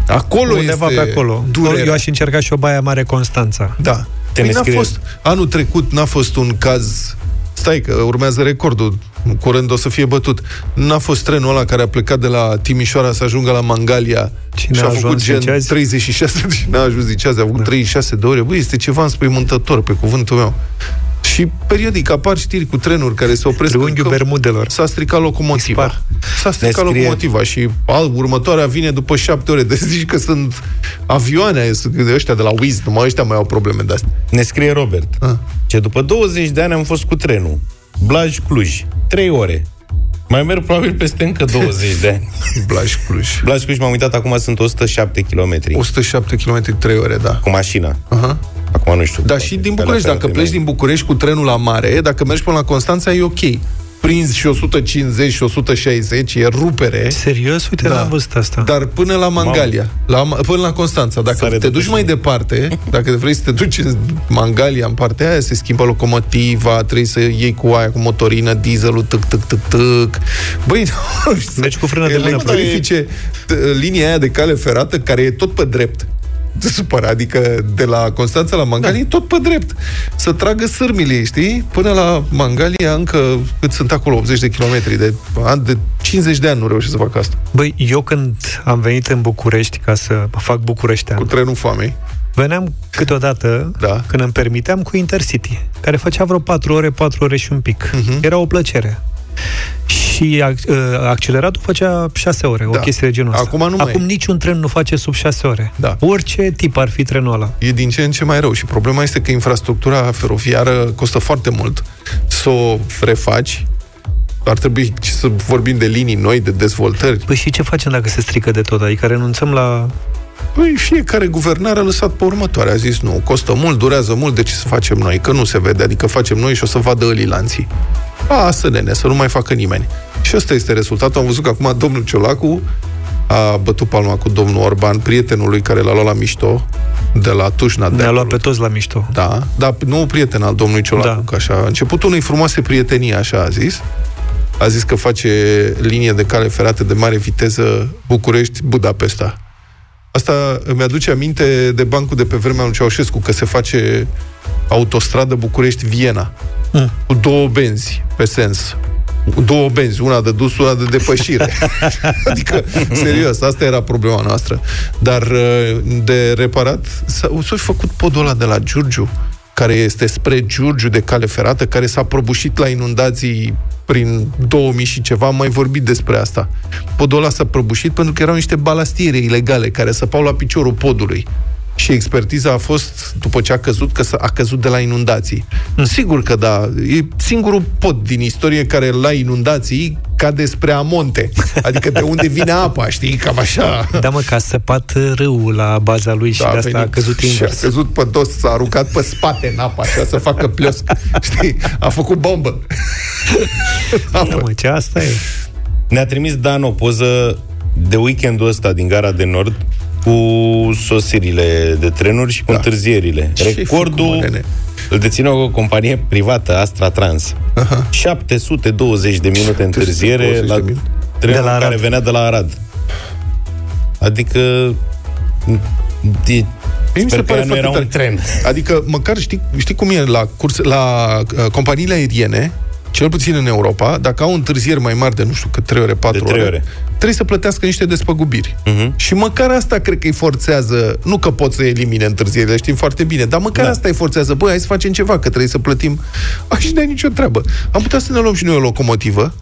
Acolo Undeva este pe acolo. durerea. Eu aș încerca și o Baia Mare Constanța. Da. Păi n-a fost, anul trecut n-a fost un caz Stai că urmează recordul Curând o să fie bătut N-a fost trenul ăla care a plecat de la Timișoara Să ajungă la Mangalia Cine Și a a făcut ajuns, gen zice azi? 36 de- N-a ajuns zice azi, a făcut 36 de ore Băi, este ceva înspăimântător pe cuvântul meu și periodic apar știri cu trenuri care se opresc Triunghiul Bermudelor. S-a stricat locomotiva. S-a stricat Ne scrie- locomotiva și al, următoarea vine după șapte ore. Deci (laughs) zici că sunt avioane, sunt de ăștia de la Wiz, numai ăștia mai au probleme de astea. Ne scrie Robert. Ah. Ce după 20 de ani am fost cu trenul. Blaj-Cluj. 3 ore. Mai merg probabil peste încă 20 de ani. (laughs) Blaj-Cluj. Blaj-Cluj m-am uitat, acum sunt 107 km. 107 km 3 ore, da. Cu mașina. Aha. Acum nu știu. Da, și din București, dacă pleci din București cu trenul la mare, dacă mergi până la Constanța, e ok. Prinzi și 150 și 160, e rupere. Serios? Uite, Da. n-am văzut asta. Dar până la Mangalia, la, până la Constanța, dacă te duci mai departe, dacă vrei să te duci în Mangalia, în partea aia, se schimbă locomotiva, trebuie să iei cu aia, cu motorină, dieselul, tâc, tâc, tâc, tâc. Băi, (laughs) Deci cu frână de mână. Electrifice t- linia aia de cale ferată, care e tot pe drept. Te supăra, adică de la Constanța la Mangalia, da. tot pe drept. Să tragă sârmile, știi? Până la Mangalia, încă cât sunt acolo, 80 de kilometri, de, an- de 50 de ani nu reușesc să fac asta. Băi, eu când am venit în București ca să fac Bucureștean... Cu trenul foamei. Veneam câteodată, da. când îmi permiteam, cu Intercity, care făcea vreo 4 ore, 4 ore și un pic. Mhm. Uh-huh. Era o plăcere. Și ac- uh, acceleratul făcea 6 ore, Da. o chestie de genul ăsta. Acum nu mai Acum e. niciun tren nu face sub 6 ore. Da. Orice tip ar fi trenul ăla. E din ce în ce mai rău și problema este că infrastructura feroviară costă foarte mult să o refaci. Ar trebui să vorbim de linii noi, de dezvoltări. Păi și ce facem dacă se strică de tot? Adică renunțăm la... Păi fiecare guvernare a lăsat pe următoare. A zis, nu, costă mult, durează mult, de ce să facem noi? Că nu se vede, adică facem noi și o să vadă îlilanții. A, să nene, să nu mai facă nimeni. Și ăsta este rezultatul. Am văzut că acum domnul Ciolacu a bătut palma cu domnul Orban, prietenul lui care l-a luat la mișto, de la Tușna. Ne-a luat pe toți la mișto. Da, dar nu prieten al domnului Ciolacu, da. că așa, a început unei frumoase prietenii, așa a zis. A zis că face linie de cale ferată de mare viteză București-Budapesta. Asta îmi aduce aminte de bancul de pe vremea lui Ceaușescu, că se face autostradă București-Viena. Mm. Cu două benzi pe sens. Cu două benzi, una de dus, una de depășire. (laughs) adică, serios, asta era problema noastră. Dar uh, de reparat, s-a, s-a făcut podul ăla de la Giurgiu, care este spre Giurgiu de cale ferată, care s-a prăbușit la inundații prin 2000 și ceva, am mai vorbit despre asta. Podul ăla s-a prăbușit pentru că erau niște balastiere ilegale care săpau la piciorul podului. Și expertiza a fost, după ce a căzut, că s- a căzut de la inundații. Sigur că da, e singurul pod din istorie care la inundații cade spre amonte. (laughs) Adică de unde vine apa, știi, cam așa. Da, mă, că a săpat râul la baza lui și Da, de asta a venit căzut Și a invers. căzut pe dos, s-a aruncat pe spate în apă, așa, să facă pliosc. Știi? A făcut bombă. (laughs) Da, mă, ce asta e? Ne-a trimis Dan o poză de weekendul ăsta din Gara de Nord cu sosirile de trenuri și cu da. întârzierile. Ce Recordul făcut, mă, nene? îl deține o companie privată, Astra Trans. 720 de minute întârziere la trenul De la Arad. care venea de la Arad. Adică de, Mie mi se sper că pare ea nu era foarte un tare. tren. Adică, măcar știi, știi cum e la, curse, la uh, companiile aeriene, cel puțin în Europa, dacă au întârzieri mai mari de, nu știu, cât 3 ore, 4 De trei ore, ore. trebuie să plătească niște despăgubiri. Mhm. Și măcar asta cred că îi forțează, nu că pot să elimine întârzierile, știm foarte bine, dar măcar da. asta îi forțează, băi, hai să facem ceva, că trebuie să plătim. Așa nu ai nicio treabă. Am putea să ne luăm și noi o locomotivă,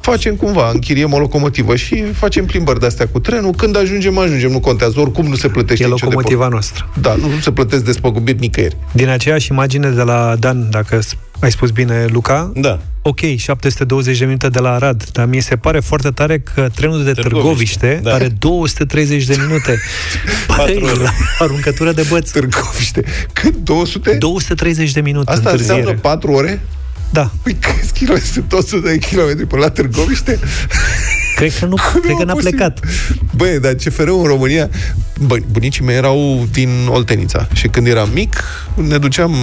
facem cumva, închiriem o locomotivă și facem plimbări de-astea cu trenul. Când ajungem, ajungem, nu contează. Oricum nu se plătește E nicio locomotiva depozit. noastră. Da, nu, nu se plătesc despăgubiri nicăieri. Din aceeași imagine de la Dan, dacă s- ai spus bine, Luca, Da. ok, 720 de minute de la Arad, dar mi se pare foarte tare că trenul de Târgoviște, Târgoviște da. are 230 de minute. Băi, (laughs) Patru ore. la aruncătură de băți. Târgoviște. Cât? 200? 230 de minute Asta întârziere. înseamnă 4 ore? Da. Păi câți kilometri sunt 100 de kilometri până la Târgoviște? Cred că nu, cred că n-a posibil. plecat. Băi, dar cfr în România... Bă, bunicii mei erau din Oltenița și când eram mic, ne duceam,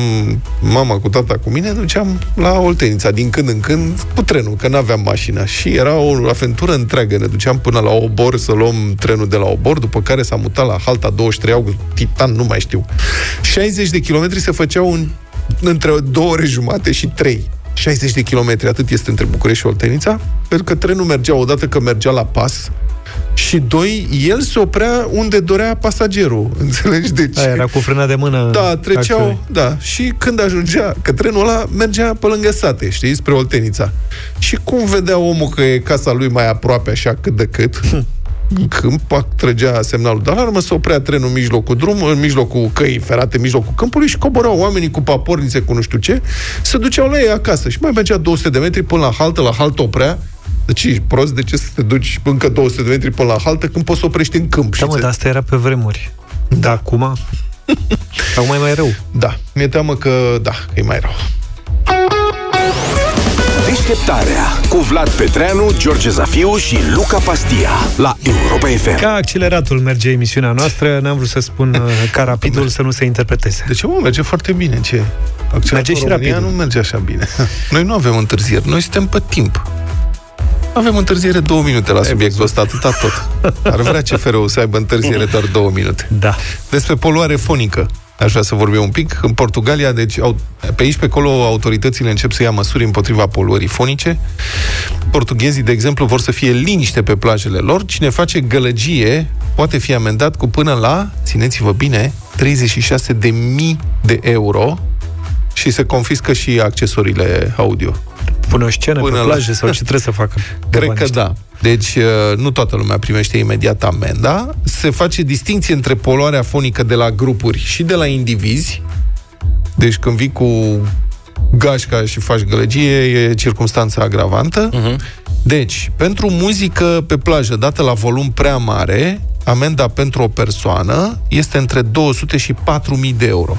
mama cu tata cu mine, ne duceam la Oltenița din când în când cu trenul, că n-aveam mașina. Și era o aventură întreagă. Ne duceam până la Obor să luăm trenul de la Obor, după care s-a mutat la Halta 23 august, Titan, nu mai știu. 60 de kilometri se făceau în, între două ore jumate și trei. 60 de kilometri, atât este între București și Oltenița, pentru că trenul mergea odată că mergea la pas, și doi, el se oprea unde dorea pasagerul. (laughs) Înțelegi? Deci, Aia era cu frâna de mână. da, treceau, Actually. da. Și când ajungea, că trenul ăla mergea pe lângă sate, știi, spre Oltenița. Și cum vedea omul că e casa lui mai aproape, așa cât de cât, în câmp, pac, trăgea semnalul de alarmă, se oprea trenul în mijlocul drumului, în mijlocul căii ferate, în mijlocul câmpului și coborau oamenii cu papornițe, cu nu știu ce, se duceau la ei acasă și mai mergea 200 de metri până la haltă, la haltă oprea, deci ești prost, de ce să te duci încă 200 de metri până la haltă când poți să oprești în câmp? Da, mă, ți- dar asta era pe vremuri. Da, acum? (laughs) acum e mai rău. Da, mi-e teamă că, da, că e mai rău. Deșteptarea cu Vlad Petreanu, George Zafiu și Luca Pastia la Europa FM. Ca acceleratul merge emisiunea noastră, n-am vrut să spun (laughs) uh, ca rapidul să nu se interpreteze. De ce, mă, merge foarte bine? Ce? Accentul Merge și în România rapid. nu merge așa bine. (laughs) Noi nu avem întârzieri, noi suntem pe timp. Avem întârziere două minute la subiectul ăsta, atâta tot. Ar vrea CFR-ul să aibă întârziere doar două minute. Da. Despre poluare fonică. Aș vrea să vorbim un pic. În Portugalia, deci, au, pe aici, pe acolo, autoritățile încep să ia măsuri împotriva poluării fonice. Portughezii, de exemplu, vor să fie liniște pe plajele lor. Cine face gălăgie poate fi amendat cu până la, țineți-vă bine, 36 de mii de euro și se confiscă și accesoriile audio. Pune o scenă Până pe la- plajă sau ce trebuie să facă? (laughs) de Cred bani că ăștia? da. Deci uh, nu toată lumea primește imediat amenda. Se face distinție între poluarea fonică de la grupuri și de la indivizi. Deci când vii cu gașca și faci gălăgie, e circunstanța agravantă. Uh-huh. Deci, pentru muzică pe plajă dată la volum prea mare, amenda pentru o persoană este între 200 și 4000 de euro.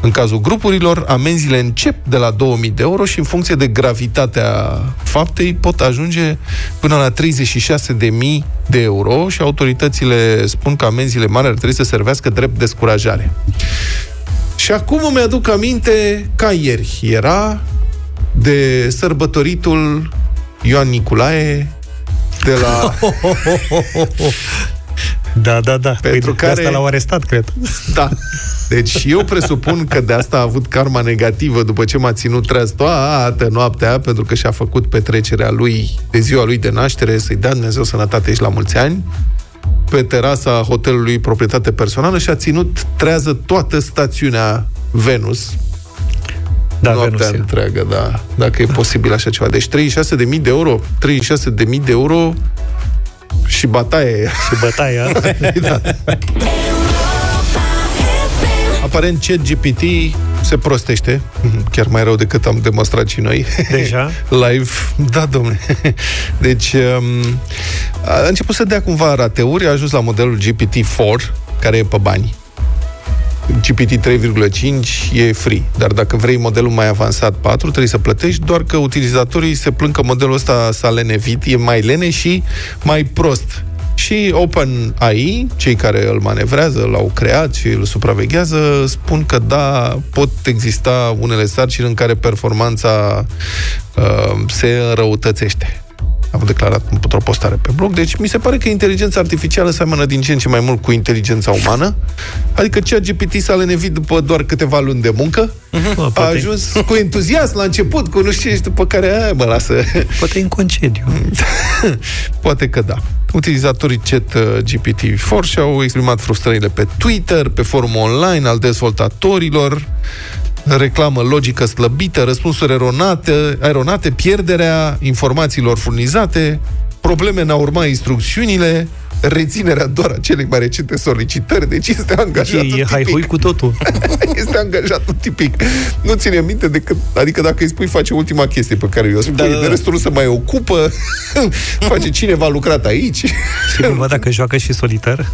În cazul grupurilor, amenziile încep de la 2000 de euro și în funcție de gravitatea faptei pot ajunge până la 36.000 de euro și autoritățile spun că amenziile mari ar trebui să servească drept descurajare. Și acum îmi aduc aminte ca ieri era de sărbătoritul Ioan Niculae de la... (laughs) Da, da, da. Pentru păi, care- De asta l-au arestat, cred. Da. Deci eu presupun că de asta a avut karma negativă după ce m-a ținut treaz toată noaptea, pentru că și-a făcut petrecerea lui de ziua lui de naștere, să-i dea Dumnezeu sănătate și la mulți ani, pe terasa hotelului proprietate personală și a ținut trează toată stațiunea Venus. Da, noaptea Venus e. întreagă, da. Dacă e posibil așa ceva. Deci 36.000 de euro, 36.000 de euro și bataie. Și bătaia. (laughs) da. Aparent ChatGPT se prostește, chiar mai rău decât am demonstrat și noi. Deja? (laughs) Live. Da, domnule. (laughs) Deci, um, a început să dea cumva rateuri, a ajuns la modelul GPT-4, care e pe bani. GPT 3,5 e free, dar dacă vrei modelul mai avansat 4, trebuie să plătești, doar că utilizatorii se plâng că modelul ăsta s-a lenevit, e mai lene și mai prost. Și OpenAI, cei care îl manevrează, l-au creat și îl supraveghează, spun că da, pot exista unele sarcini în care performanța uh, se înrăutățește. Am declarat într-o postare pe blog. Deci mi se pare că inteligența artificială seamănă din ce în ce mai mult cu inteligența umană. Adică cea GPT s-a lenevit după doar câteva luni de muncă. Mă, A poate, ajuns cu entuziasm la început, cu nu știu ce, și după care aia, mă lasă. poate în concediu. (laughs) Poate că da. Utilizatorii chat uh, GPT-4 și-au exprimat frustrările pe Twitter, pe forum online al dezvoltatorilor reclamă logică slăbită, răspunsuri eronate, eronate, pierderea informațiilor furnizate, probleme în a urma instrucțiunile, reținerea doar a celei mai recente solicitări, deci este angajatul E, e hai tipic. hui cu totul. (laughs) este angajatul tipic. Nu ține minte decât, adică dacă îi spui face ultima chestie pe care o spui, Da, da, da, da, da. de restul nu se mai ocupă, (laughs) face cineva a lucrat aici. Și cumva dacă joacă și solitar?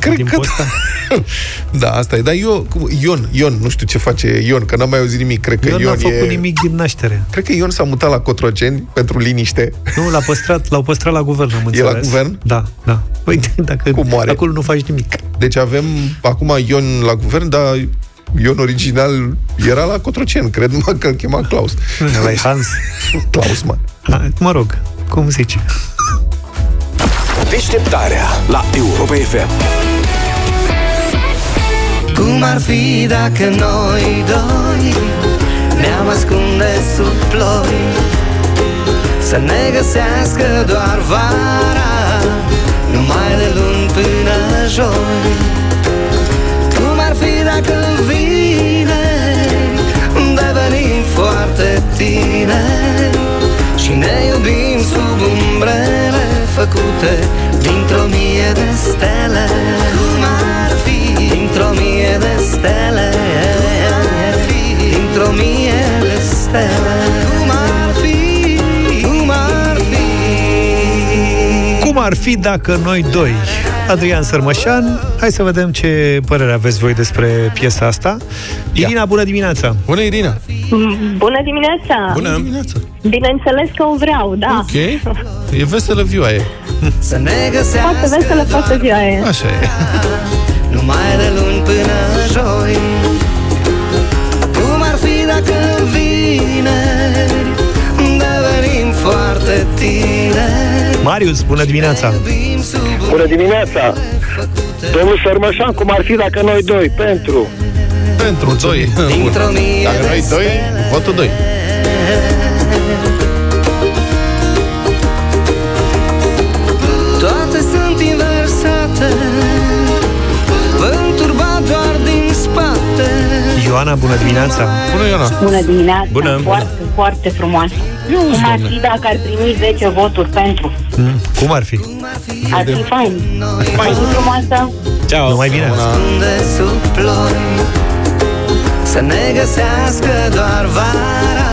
Cred din că posta? (laughs) Da, asta e. Dar eu, cum- Ion, Ion, nu știu ce face Ion, că n-am mai auzit nimic. Cred că Eu Ion n-am făcut e... nimic din naștere. Cred că Ion s-a mutat la Cotroceni pentru liniște. Nu, l-a păstrat, l-au păstrat la guvern, am E la înțeles. guvern? Da, da. Păi, dacă Cum moare? acolo nu faci nimic. Deci avem acum Ion la guvern, dar Ion original era la Cotroceni, cred numai că îl chema Claus. Ăla e Hans. (laughs) Claus, mă. Ha, Mă rog, cum zice. Deșteptarea la Europa FM. Cum ar fi dacă noi doi Ne-am ascunde sub ploi? Să ne găsească doar vara Numai de luni până joi. Cum ar fi dacă vine Devenim foarte tineri Și ne iubim sub umbrele Făcute dintr-o mie de stele Cum ar fi Dintr-o mie de stele Dintr-o mie de stele Cum ar fi Cum ar fi Cum ar fi dacă noi doi, Adrian Sărmășan, hai să vedem ce părere aveți voi despre piesa asta. Irina, bună dimineața! Bună, Irina! Bună dimineața! Bună dimineața! Bineînțeles că o vreau, da. Ok. E veselă viua e. Să ne găsească Foarte veselă toată ziua e. Așa e. Numai de luni până joi Cum ar fi dacă vineri Devenim foarte tineri Marius, bună dimineața! Bună dimineața! Domnul Sărmășan, cum ar fi dacă noi doi, pentru? Pentru doi. Bun. Dintr-o mie Dacă de noi doi, votul doi. Ioana, bună dimineața! Bună, Ioana! Bună dimineața, Bună. foarte, foarte frumoasă. Cum ar fi dacă ar primi 10 voturi pentru? Mm, Cum ar fi? Ar fi fain. Ar fi frumoasă. Ciao! Numai bine! Unde sub ploi Să ne găsească doar vara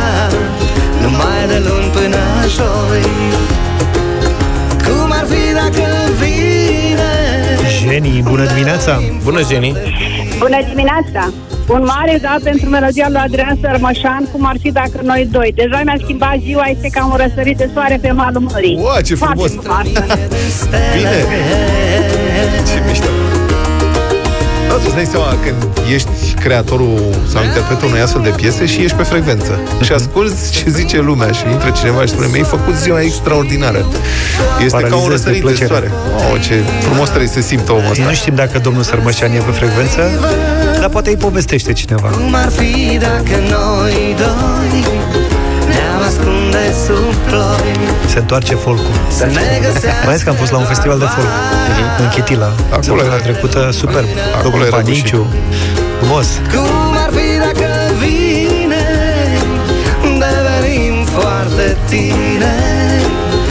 Numai de luni până joi Cum ar fi dacă vine Jenny, bună dimineața! Bună, Jenny! Bună dimineața! Un mare da pentru melodia lui Adrian Sărmășan, cum ar fi dacă noi doi. Deja mi-a schimbat ziua, este ca un răsărit de soare pe malul mării. Ua, ce Foarte frumos! frumoasă. Bine! Ce mișto! Da, tu îți dai seama când ești creatorul sau interpretul unei astfel de piese și ești pe frecvență. Și asculți ce zice lumea și intră cineva și spune mi-ai făcut ziua extraordinară. Este ca un Paralizez de răsărit de, plăcere. soare. Oh, ce frumos trebuie să se simtă omul ăsta. Nu știm dacă domnul Sărmășan e pe frecvență, dar poate îi povestește cineva. Cum ar fi dacă noi doi Ne-am ascunde sub ploi Se întoarce folcul. Să ne găsească Mai ales că am fost la un festival de folk în Chitila. Acolo Săptămâna era- trecută, superb. Acolo Domnul era Paniciu. Frumos. Cum ar fi dacă vine Devenim foarte tineri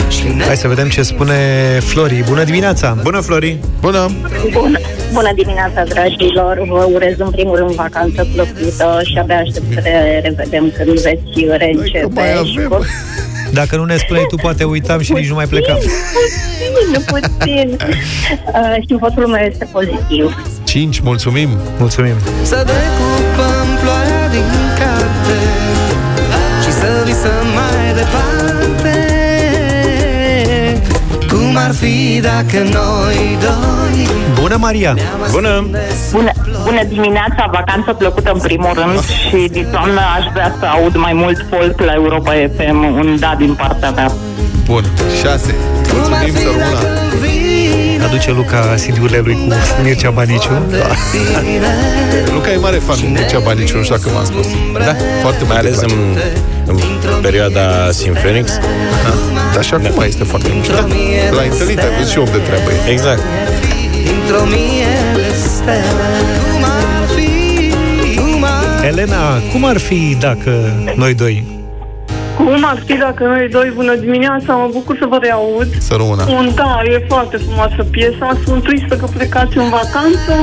Și ne Hai să vedem ce spune Flori. Bună dimineața! Bună, Flori! Bună! Bună, bună dimineața, dragilor! Vă urez în primul rând vacanță plăcută și abia aștept să ne revedem când veți reîncepe. și vor- Dacă nu ne spuneai tu, poate uitam și nici nu mai plecam. Puțin, puțin. (laughs) Uh, și votul meu este pozitiv. 5, mulțumim! Mulțumim! Să decupăm ploaia din carte Și să visăm mai departe Cum ar fi dacă noi doi Bună, Maria! Bună! Bună, bună dimineața, vacanță plăcută în primul rând și din toamnă aș vrea să aud mai mult folk la Europa FM, un da din partea mea. Bun, 6. Mulțumim, să rămână! Aduce Luca CD-urile lui cu Mircea Baniciu. Da. Luca e mare fan de Mircea Baniciu, nu știu dacă m-a spus. Da, Foarte mai mult ales îi place. în, în perioada Symphonix. Dar și acum este foarte mișto. L-ai întâlnit, ai văzut și om de treabă. e. Exact. Dintr-o mie de stele Cum ar fi, cum ar Elena, cum ar fi dacă noi doi Cum ar fi dacă noi doi, bună dimineața, mă bucur să vă reaud. Să rămână. Un, da, e foarte frumoasă piesa, sunt tristă că plecați în vacanță,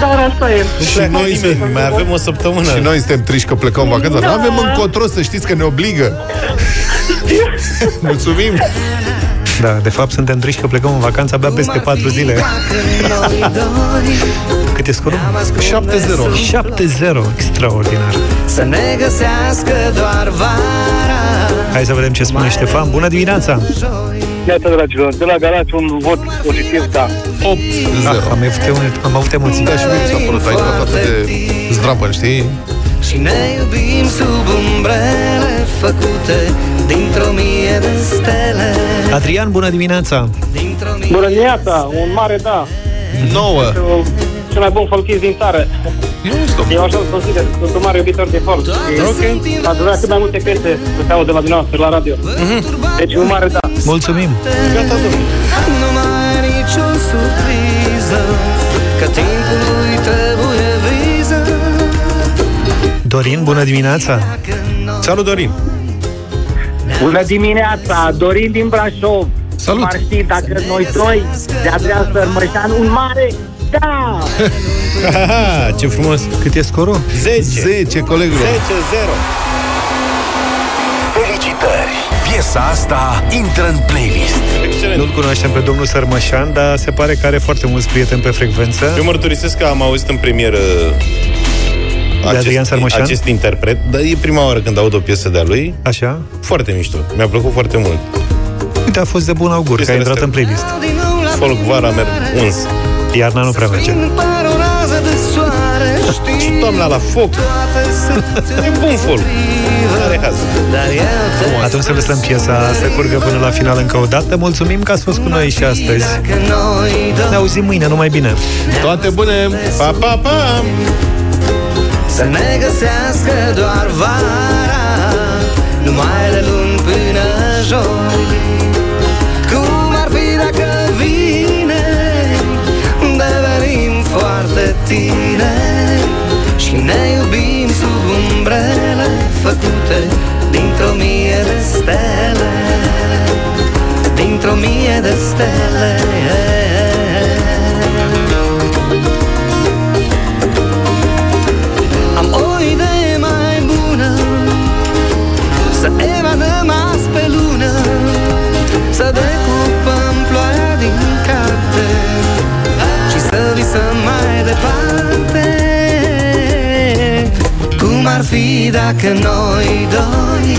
dar asta e. Și noi, nimeni, mai avem o săptămână. și noi suntem triși că plecăm în vacanță. Da. Nu avem încotro, să știți că ne obligă. (laughs) Mulțumim! Da, de fapt suntem triși că plecăm în vacanță abia peste 4 zile. Cât e scorul? 7-0. 7-0. Extraordinar. Să ne găsească doar vara Hai să vedem ce spune Ștefan. Bună dimineața! Iată, dragilor, de la Galați un vot pozitiv, da. 8 Ah, am, avut, am avut emoții. Da, și mie mi s-a părut aici atât de zdravă, știi? Și ne iubim sub umbrele făcute dintr-o mie de stele Adrian, bună dimineața! Bună dimineața, un mare da. 9. Cel mai bun folchist din țară. Eu așa îl consider, sunt un mare iubitor de folk. Ok. Aș vrea cât mai multe piese să se audă la dumneavoastră la radio. Deci un mare da. Mulțumim! Gata, domnule. Nu mai ai nicio surpriză Că timpului trebuie Dorin, bună dimineața! Salut, Dorin! Bună dimineața, Dorin din Brașov. Salut! Ar fi dacă noi doi, de Adrian Sărmășan, un mare da! Aha, ce frumos! Cât e scorul? 10! 10, colegul. 10-0! Felicitări! Piesa asta intră în playlist. Excelent! Nu-l cunoaștem pe domnul Sărmășan, dar se pare că are foarte mulți prieteni pe frecvență. Eu mărturisesc că am auzit în premieră Adrian Sarmășan? acest interpret, dar e prima oară când aud o piesă de-a lui. Așa? Foarte mișto. Mi-a plăcut foarte mult. Uite, a fost de bun augur, că a Piesele intrat astea. în playlist. Folk vara merg uns. Iarna nu prea merge. Par o rază de soare știi Și toamna la foc. Toate sunt E bun folk. Are haz. Dar eu te Atunci să lăsăm piesa să curgă până la final încă o dată. Mulțumim că ați fost cu noi și astăzi. Că noi doi Ne auzim mâine, numai bine! Toate bune! Pa, pa, pa! Să ne găsească doar vara Numai de luni până joi. Cum ar fi dacă vine Devenim foarte tineri Și ne iubim sub umbrele Făcute dintr-o mie de stele Dintr-o mie de stele Să decupăm ploaia din carte Și să visăm mai departe. Cum ar fi dacă noi doi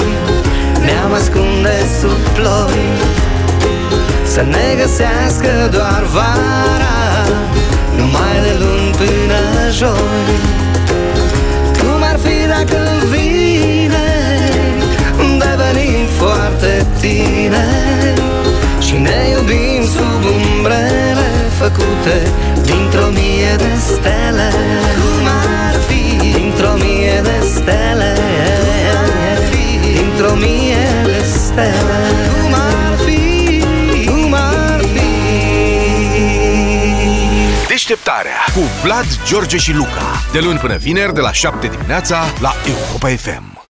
Ne-am ascunde sub ploi? Să ne găsească doar vara Numai de luni până joi. Cum ar fi dacă vine Devenim foarte tineri Și ne iubim sub umbrele Făcute dintr-o mie de stele. Cum ar fi? Dintr-o mie de stele. Dintr-o mie de stele. Cum ar fi? Cum ar fi? Deșteptarea cu Vlad, George și Luca. De luni până vineri, de la 7 dimineața, la Europa FM.